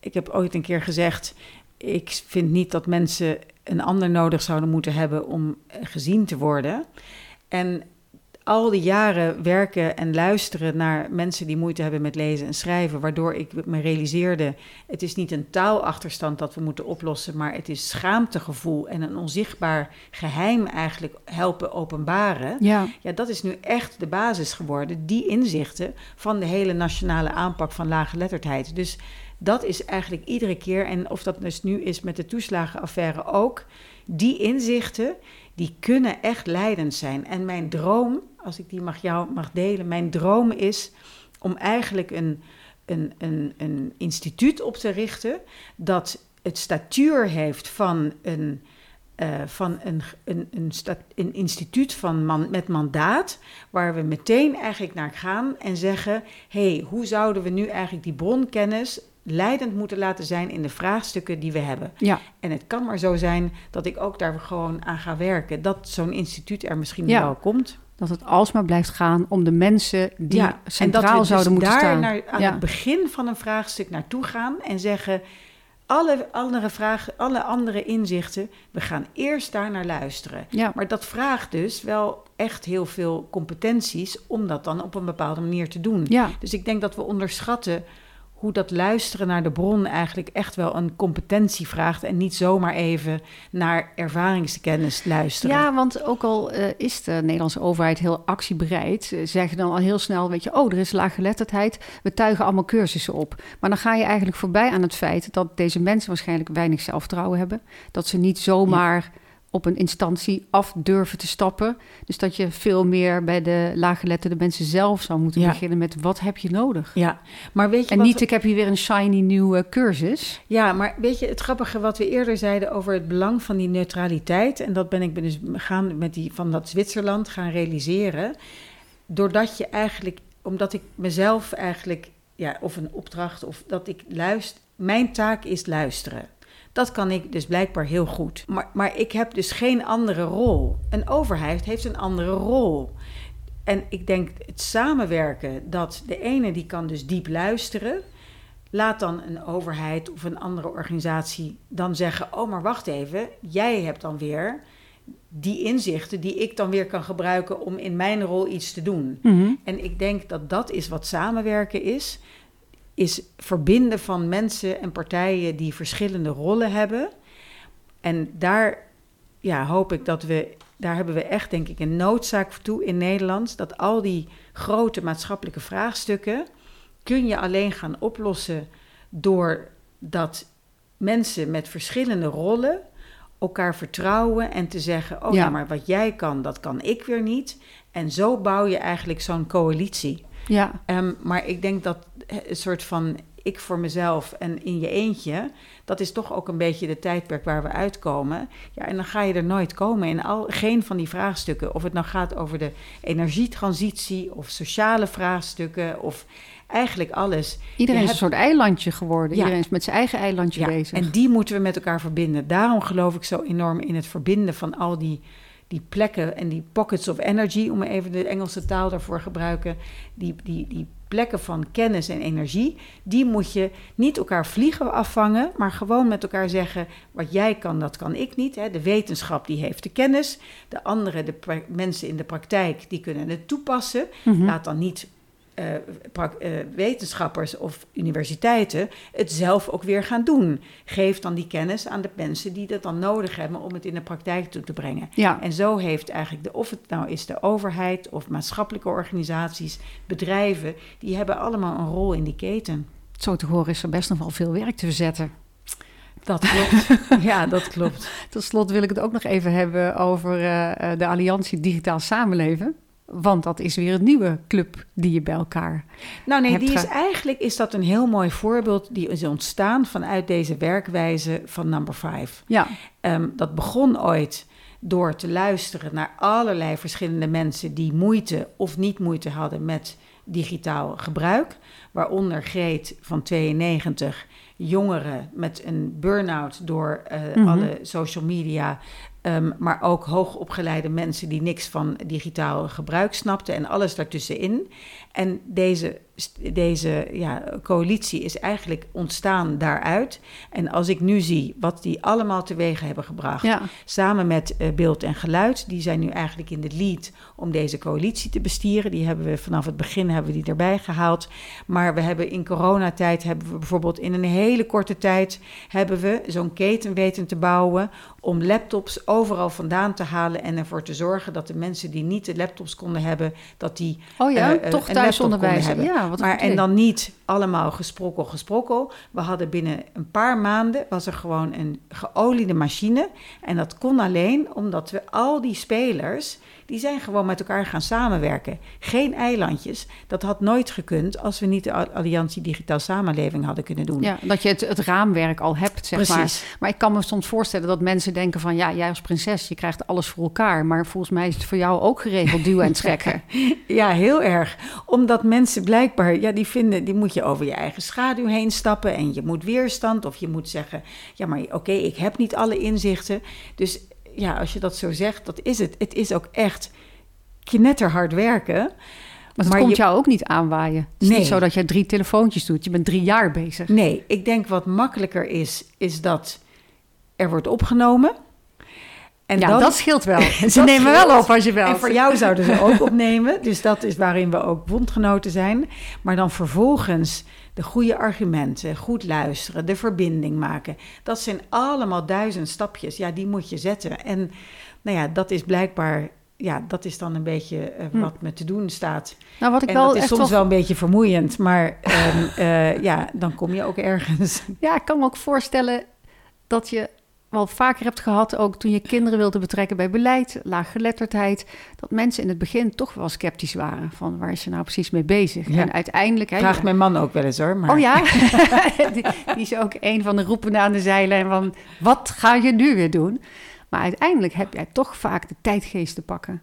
B: ik heb ooit een keer gezegd, ik vind niet dat mensen een ander nodig zouden moeten hebben om eh, gezien te worden. En al die jaren werken en luisteren naar mensen die moeite hebben met lezen en schrijven, waardoor ik me realiseerde: het is niet een taalachterstand dat we moeten oplossen, maar het is schaamtegevoel en een onzichtbaar geheim eigenlijk helpen openbaren.
A: Ja.
B: Ja, dat is nu echt de basis geworden, die inzichten van de hele nationale aanpak van laaggeletterdheid. Dus dat is eigenlijk iedere keer, en of dat dus nu is met de toeslagenaffaire ook, die inzichten, die kunnen echt leidend zijn. En mijn droom, als ik die mag jou mag delen, mijn droom is om eigenlijk een, een, een, een instituut op te richten dat het statuur heeft van een, uh, van een, een, een, instituut van man, met mandaat, waar we meteen eigenlijk naar gaan en zeggen: hé, hey, hoe zouden we nu eigenlijk die bronkennis leidend moeten laten zijn in de vraagstukken die we hebben.
A: Ja.
B: En het kan maar zo zijn dat ik ook daar gewoon aan ga werken. Dat zo'n instituut er misschien
A: Ja.
B: wel komt.
A: Dat het alsmaar blijft gaan om de mensen die
B: ja, en dat
A: centraal
B: dus
A: zouden moeten
B: daar
A: staan.
B: Naar, aan
A: Ja.
B: het begin van een vraagstuk naartoe gaan en zeggen... Alle andere, vragen, alle andere inzichten, we gaan eerst daar naar luisteren.
A: Ja.
B: Maar dat vraagt dus wel echt heel veel competenties om dat dan op een bepaalde manier te doen.
A: Ja.
B: Dus ik denk dat we onderschatten hoe dat luisteren naar de bron eigenlijk echt wel een competentie vraagt. En niet zomaar even naar ervaringskennis luisteren.
A: Ja, want ook al eh, is de Nederlandse overheid heel actiebereid, eh, zeggen dan al heel snel, weet je, oh, er is laaggeletterdheid, we tuigen allemaal cursussen op. Maar dan ga je eigenlijk voorbij aan het feit dat deze mensen waarschijnlijk weinig zelfvertrouwen hebben, dat ze niet zomaar op een instantie af durven te stappen. Dus dat je veel meer bij de laaggeletterde mensen zelf zou moeten
B: Ja.
A: beginnen met wat heb je nodig.
B: Ja, maar weet je
A: En
B: wat
A: niet, ik heb hier weer een shiny nieuwe cursus.
B: Ja, maar weet je, het grappige wat we eerder zeiden over het belang van die neutraliteit. En dat ben ik dus gaan met die van dat Zwitserland gaan realiseren. Doordat je eigenlijk, omdat ik mezelf eigenlijk, ja, of een opdracht, of dat ik luister. Mijn taak is luisteren. Dat kan ik dus blijkbaar heel goed. Maar, maar ik heb dus geen andere rol. Een overheid heeft een andere rol. En ik denk het samenwerken, dat de ene die kan dus diep luisteren. Laat dan een overheid of een andere organisatie dan zeggen: Oh, maar wacht even, jij hebt dan weer die inzichten die ik dan weer kan gebruiken om in mijn rol iets te doen.
A: Mhm.
B: En ik denk dat dat is wat samenwerken is. Is verbinden van mensen en partijen die verschillende rollen hebben. En daar ja, hoop ik dat we, daar hebben we echt denk ik een noodzaak voor toe in Nederland. Dat al die grote maatschappelijke vraagstukken kun je alleen gaan oplossen doordat mensen met verschillende rollen elkaar vertrouwen en te zeggen: Oh ja,
A: Ja.
B: maar wat jij kan, dat kan ik weer niet. En zo bouw je eigenlijk zo'n coalitie.
A: Ja,
B: Ehm, maar ik denk dat een soort van ik voor mezelf en in je eentje, dat is toch ook een beetje de tijdperk waar we uitkomen. Ja, en dan ga je er nooit komen in al, geen van die vraagstukken. Of het nou gaat over de energietransitie of sociale vraagstukken of eigenlijk alles.
A: iedereen
B: Je
A: is een soort eilandje geworden.
B: Ja.
A: Iedereen is met zijn eigen eilandje
B: Ja,
A: bezig.
B: en die moeten we met elkaar verbinden. Daarom geloof ik zo enorm in het verbinden van al die, die plekken en die pockets of energy, om even de Engelse taal daarvoor gebruiken. Die, die, die plekken van kennis en energie, die moet je niet elkaar vliegen afvangen, maar gewoon met elkaar zeggen: wat jij kan, dat kan ik niet. De wetenschap die heeft de kennis, de andere, de mensen in de praktijk, die kunnen het toepassen.
A: Mhm.
B: Laat dan niet wetenschappers of universiteiten het zelf ook weer gaan doen. Geef dan die kennis aan de mensen die dat dan nodig hebben om het in de praktijk toe te brengen.
A: Ja,
B: En zo heeft eigenlijk, de, of het nou is de overheid of maatschappelijke organisaties, bedrijven, die hebben allemaal een rol in die keten.
A: zo te horen is er best nog wel veel werk te verzetten.
B: Dat klopt. ja, dat klopt.
A: Tot slot wil ik het ook nog even hebben over eh, eh, de Alliantie Digitaal Samenleven. Want dat is weer een nieuwe club die je bij elkaar...
B: Nou nee, die is
A: ge-
B: eigenlijk is dat een heel mooi voorbeeld die is ontstaan vanuit deze werkwijze van Number 5.
A: Ja,
B: Ehm, dat begon ooit door te luisteren naar allerlei verschillende mensen die moeite of niet moeite hadden met digitaal gebruik. Waaronder Greet van 92, jongeren met een burn-out door eh,
A: Mhm.
B: alle social media. Ehm, maar ook hoogopgeleide mensen die niks van digitaal gebruik snapten en alles daartussenin. En deze deze ja, coalitie is eigenlijk ontstaan daaruit. En als ik nu zie wat die allemaal teweeg hebben gebracht,
A: Ja.
B: samen met uh, Beeld en Geluid, die zijn nu eigenlijk in de lead om deze coalitie te bestieren. Die hebben we vanaf het begin hebben we die erbij gehaald. Maar we hebben in coronatijd hebben we bijvoorbeeld in een hele korte tijd hebben we zo'n keten weten te bouwen om laptops overal vandaan te halen en ervoor te zorgen dat de mensen die niet de laptops konden hebben, dat die
A: Oh ja,
B: uh,
A: toch
B: een
A: thuisonderwijs.
B: hebben.
A: Ja, wat
B: maar en dan niet allemaal gesprokkel, gesprokkel. We hadden binnen een paar maanden was er gewoon een geoliede machine. En dat kon alleen omdat we al die spelers, die zijn gewoon met elkaar gaan samenwerken. Geen eilandjes. Dat had nooit gekund als we niet de Alliantie Digitaal Samenleving hadden kunnen doen.
A: Ja, dat je het, het raamwerk al hebt, zeg
B: Precies.
A: maar. Maar ik kan me soms voorstellen dat mensen denken van... ja, jij als prinses, je krijgt alles voor elkaar. Maar volgens mij is het voor jou ook geregeld duwen en trekken.
B: ja, heel erg. Omdat mensen blijkbaar, ja, die vinden... die moet je over je eigen schaduw heen stappen... en je moet weerstand of je moet zeggen... ja, maar oké, okay, ik heb niet alle inzichten. Dus ja, als je dat zo zegt, dat is het. Het is ook echt knetterhard werken...
A: Maar
B: Maar
A: komt
B: je-
A: jou ook niet aanwaaien. Het is
B: Nee.
A: niet zo dat jij drie telefoontjes doet. Je bent drie jaar bezig.
B: Nee, ik denk wat makkelijker is, is dat er wordt opgenomen. En
A: ja, dat scheelt wel. Ze
B: Dat
A: nemen
B: scheelt.
A: wel op als je wel.
B: En voor jou zouden ze ook opnemen. Dus dat is waarin we ook bondgenoten zijn. Maar dan vervolgens de goede argumenten, goed luisteren, de verbinding maken. Dat zijn allemaal duizend stapjes. Ja, die moet je zetten. En nou ja, dat is blijkbaar... Ja, dat is dan een beetje eh,
A: Hm.
B: wat me te doen staat.
A: Nou, wat ik
B: En
A: wel
B: dat is soms
A: wel
B: wel een beetje vermoeiend. Maar ehm, eh, ja, dan kom je ook ergens.
A: Ja, ik kan me ook voorstellen dat je wel vaker hebt gehad, ook toen je kinderen wilde betrekken bij beleid, laaggeletterdheid, dat mensen in het begin toch wel sceptisch waren van waar is je nou precies mee bezig?
B: Ja.
A: En uiteindelijk... hè,
B: Vraagt mijn man ook wel eens hoor. Maar...
A: Oh ja, die, die is ook een van de roepen aan de zeilen en van wat ga je nu weer doen? Maar uiteindelijk heb jij toch vaak de tijdgeest te pakken.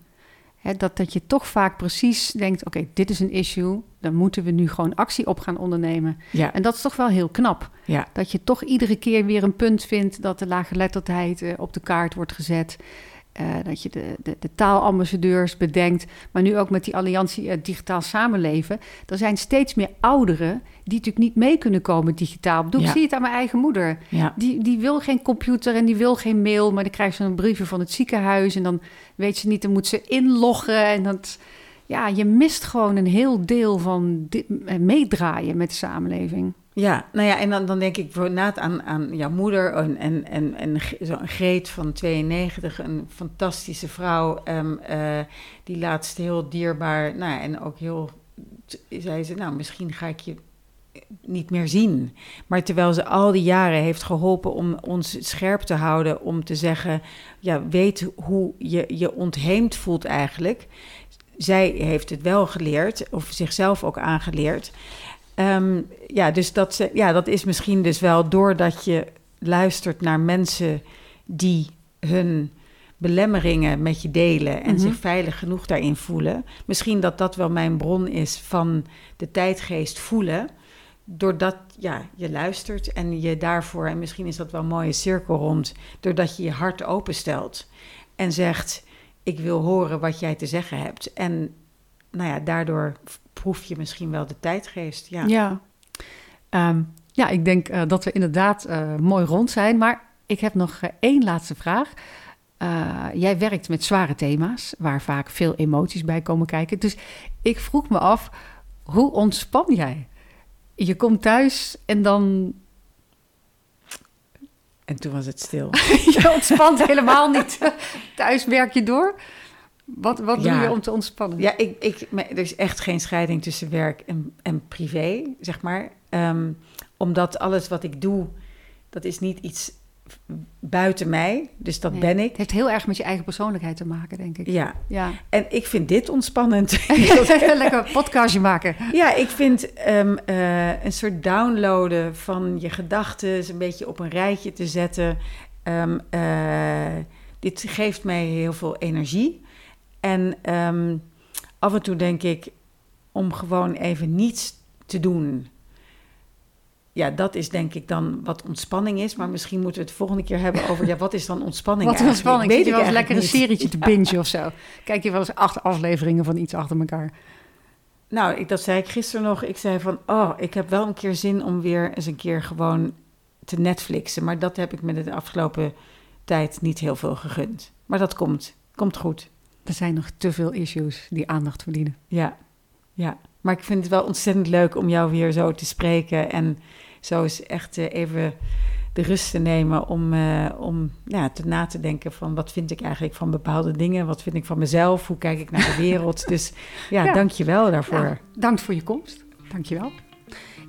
A: Dat, dat je toch vaak precies denkt, oké, dit is een issue, dan moeten we nu gewoon actie op gaan ondernemen.
B: Ja,
A: En dat is toch wel heel knap.
B: ja.
A: Dat je toch iedere keer weer een punt vindt dat de laaggeletterdheid eh, op de kaart wordt gezet. Eh, dat je de, de, de taalambassadeurs bedenkt. Maar nu ook met die alliantie eh, Digitaal Samenleven. Er zijn steeds meer ouderen die natuurlijk niet mee kunnen komen digitaal. Ik zie het aan mijn eigen moeder.
B: ja.
A: Die, die wil geen computer en die wil geen mail. Maar dan krijgt ze een briefje van het ziekenhuis. En dan weet ze niet, dan moet ze inloggen. En dat, ja, je mist gewoon een heel deel van eh, meedraaien met de samenleving.
B: Ja, nou ja, en dan, dan denk ik voornaat aan, aan jouw moeder en, en, en, en zo'n Greet van 92, een fantastische vrouw, ehm, eh, die laatst heel dierbaar, nou en ook heel, zei ze, nou misschien ga ik je niet meer zien. Maar terwijl ze al die jaren heeft geholpen om ons scherp te houden, om te zeggen, ja, weet hoe je je ontheemd voelt eigenlijk. Zij heeft het wel geleerd, of zichzelf ook aangeleerd. Ehm, ja, dus dat, ja, dat is misschien dus wel doordat je luistert naar mensen die hun belemmeringen met je delen en
A: Mhm.
B: zich veilig genoeg daarin voelen. Misschien dat dat wel mijn bron is van de tijdgeest voelen. Doordat ja, je luistert en je daarvoor, en misschien is dat wel een mooie cirkel rond, doordat je je hart openstelt en zegt: Ik wil horen wat jij te zeggen hebt. En nou ja, daardoor proef je misschien wel de tijdgeest. Ja.
A: Ja, Ehm, ja ik denk eh, dat we inderdaad eh, mooi rond zijn. Maar ik heb nog eh, één laatste vraag. Jij werkt met zware thema's, waar vaak veel emoties bij komen kijken. Dus ik vroeg me af, hoe ontspan jij? Je komt thuis en dan...
B: En toen was het stil.
A: je ontspant helemaal niet. Thuis werk je door. Wat, wat
B: Ja.
A: doe je om te ontspannen?
B: Ja, ik, ik, er is echt geen scheiding tussen werk en, en privé, zeg maar. Ehm, omdat alles wat ik doe, dat is niet iets buiten mij. Dus dat
A: Nee,
B: ben ik.
A: Het heeft heel erg met je eigen persoonlijkheid te maken, denk ik.
B: Ja,
A: Ja.
B: en ik vind dit ontspannend.
A: Lekker een podcastje maken.
B: Ja, ik vind ehm, eh, een soort downloaden van je gedachten, een beetje op een rijtje te zetten. Ehm, eh, dit geeft mij heel veel energie. En ehm, af en toe denk ik om gewoon even niets te doen. Ja, dat is denk ik dan wat ontspanning is. Maar misschien moeten we het volgende keer hebben over... ja, wat is dan ontspanning
A: Wat
B: eigenlijk?
A: ontspanning. Zit je wel eens lekker een serietje te bingen of zo? Kijk je wel eens acht afleveringen van iets achter elkaar?
B: Nou, ik, dat zei ik gisteren nog. Ik zei van, oh, ik heb wel een keer zin om weer eens een keer gewoon te Netflixen. Maar dat heb ik me de afgelopen tijd niet heel veel gegund. Maar dat komt. Komt goed.
A: Er zijn nog te veel issues die aandacht verdienen.
B: Ja, ja. Maar ik vind het wel ontzettend leuk om jou weer zo te spreken. En zo eens echt eh, even de rust te nemen om, uh, om ja, te na te denken van wat vind ik eigenlijk van bepaalde dingen, wat vind ik van mezelf, hoe kijk ik naar de wereld. dus ja, ja. dank je wel daarvoor. Ja,
A: dank voor je komst. Dank je wel.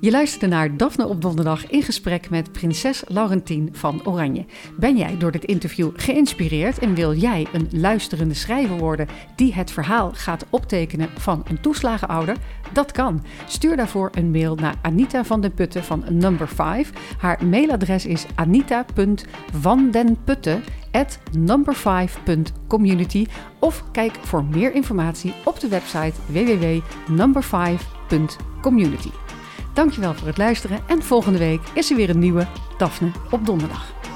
A: Je luisterde naar Daphne op donderdag in gesprek met prinses Laurentien van Oranje. Ben jij door dit interview geïnspireerd en wil jij een luisterende schrijver worden die het verhaal gaat optekenen van een toeslagenouder? Dat kan. Stuur daarvoor een mail naar Anita van den Putten van Number 5. Haar mailadres is anita.vandenputten at number5.community of kijk voor meer informatie op de website www.number5.community. Dankjewel voor het luisteren en volgende week is er weer een nieuwe Daphne op donderdag.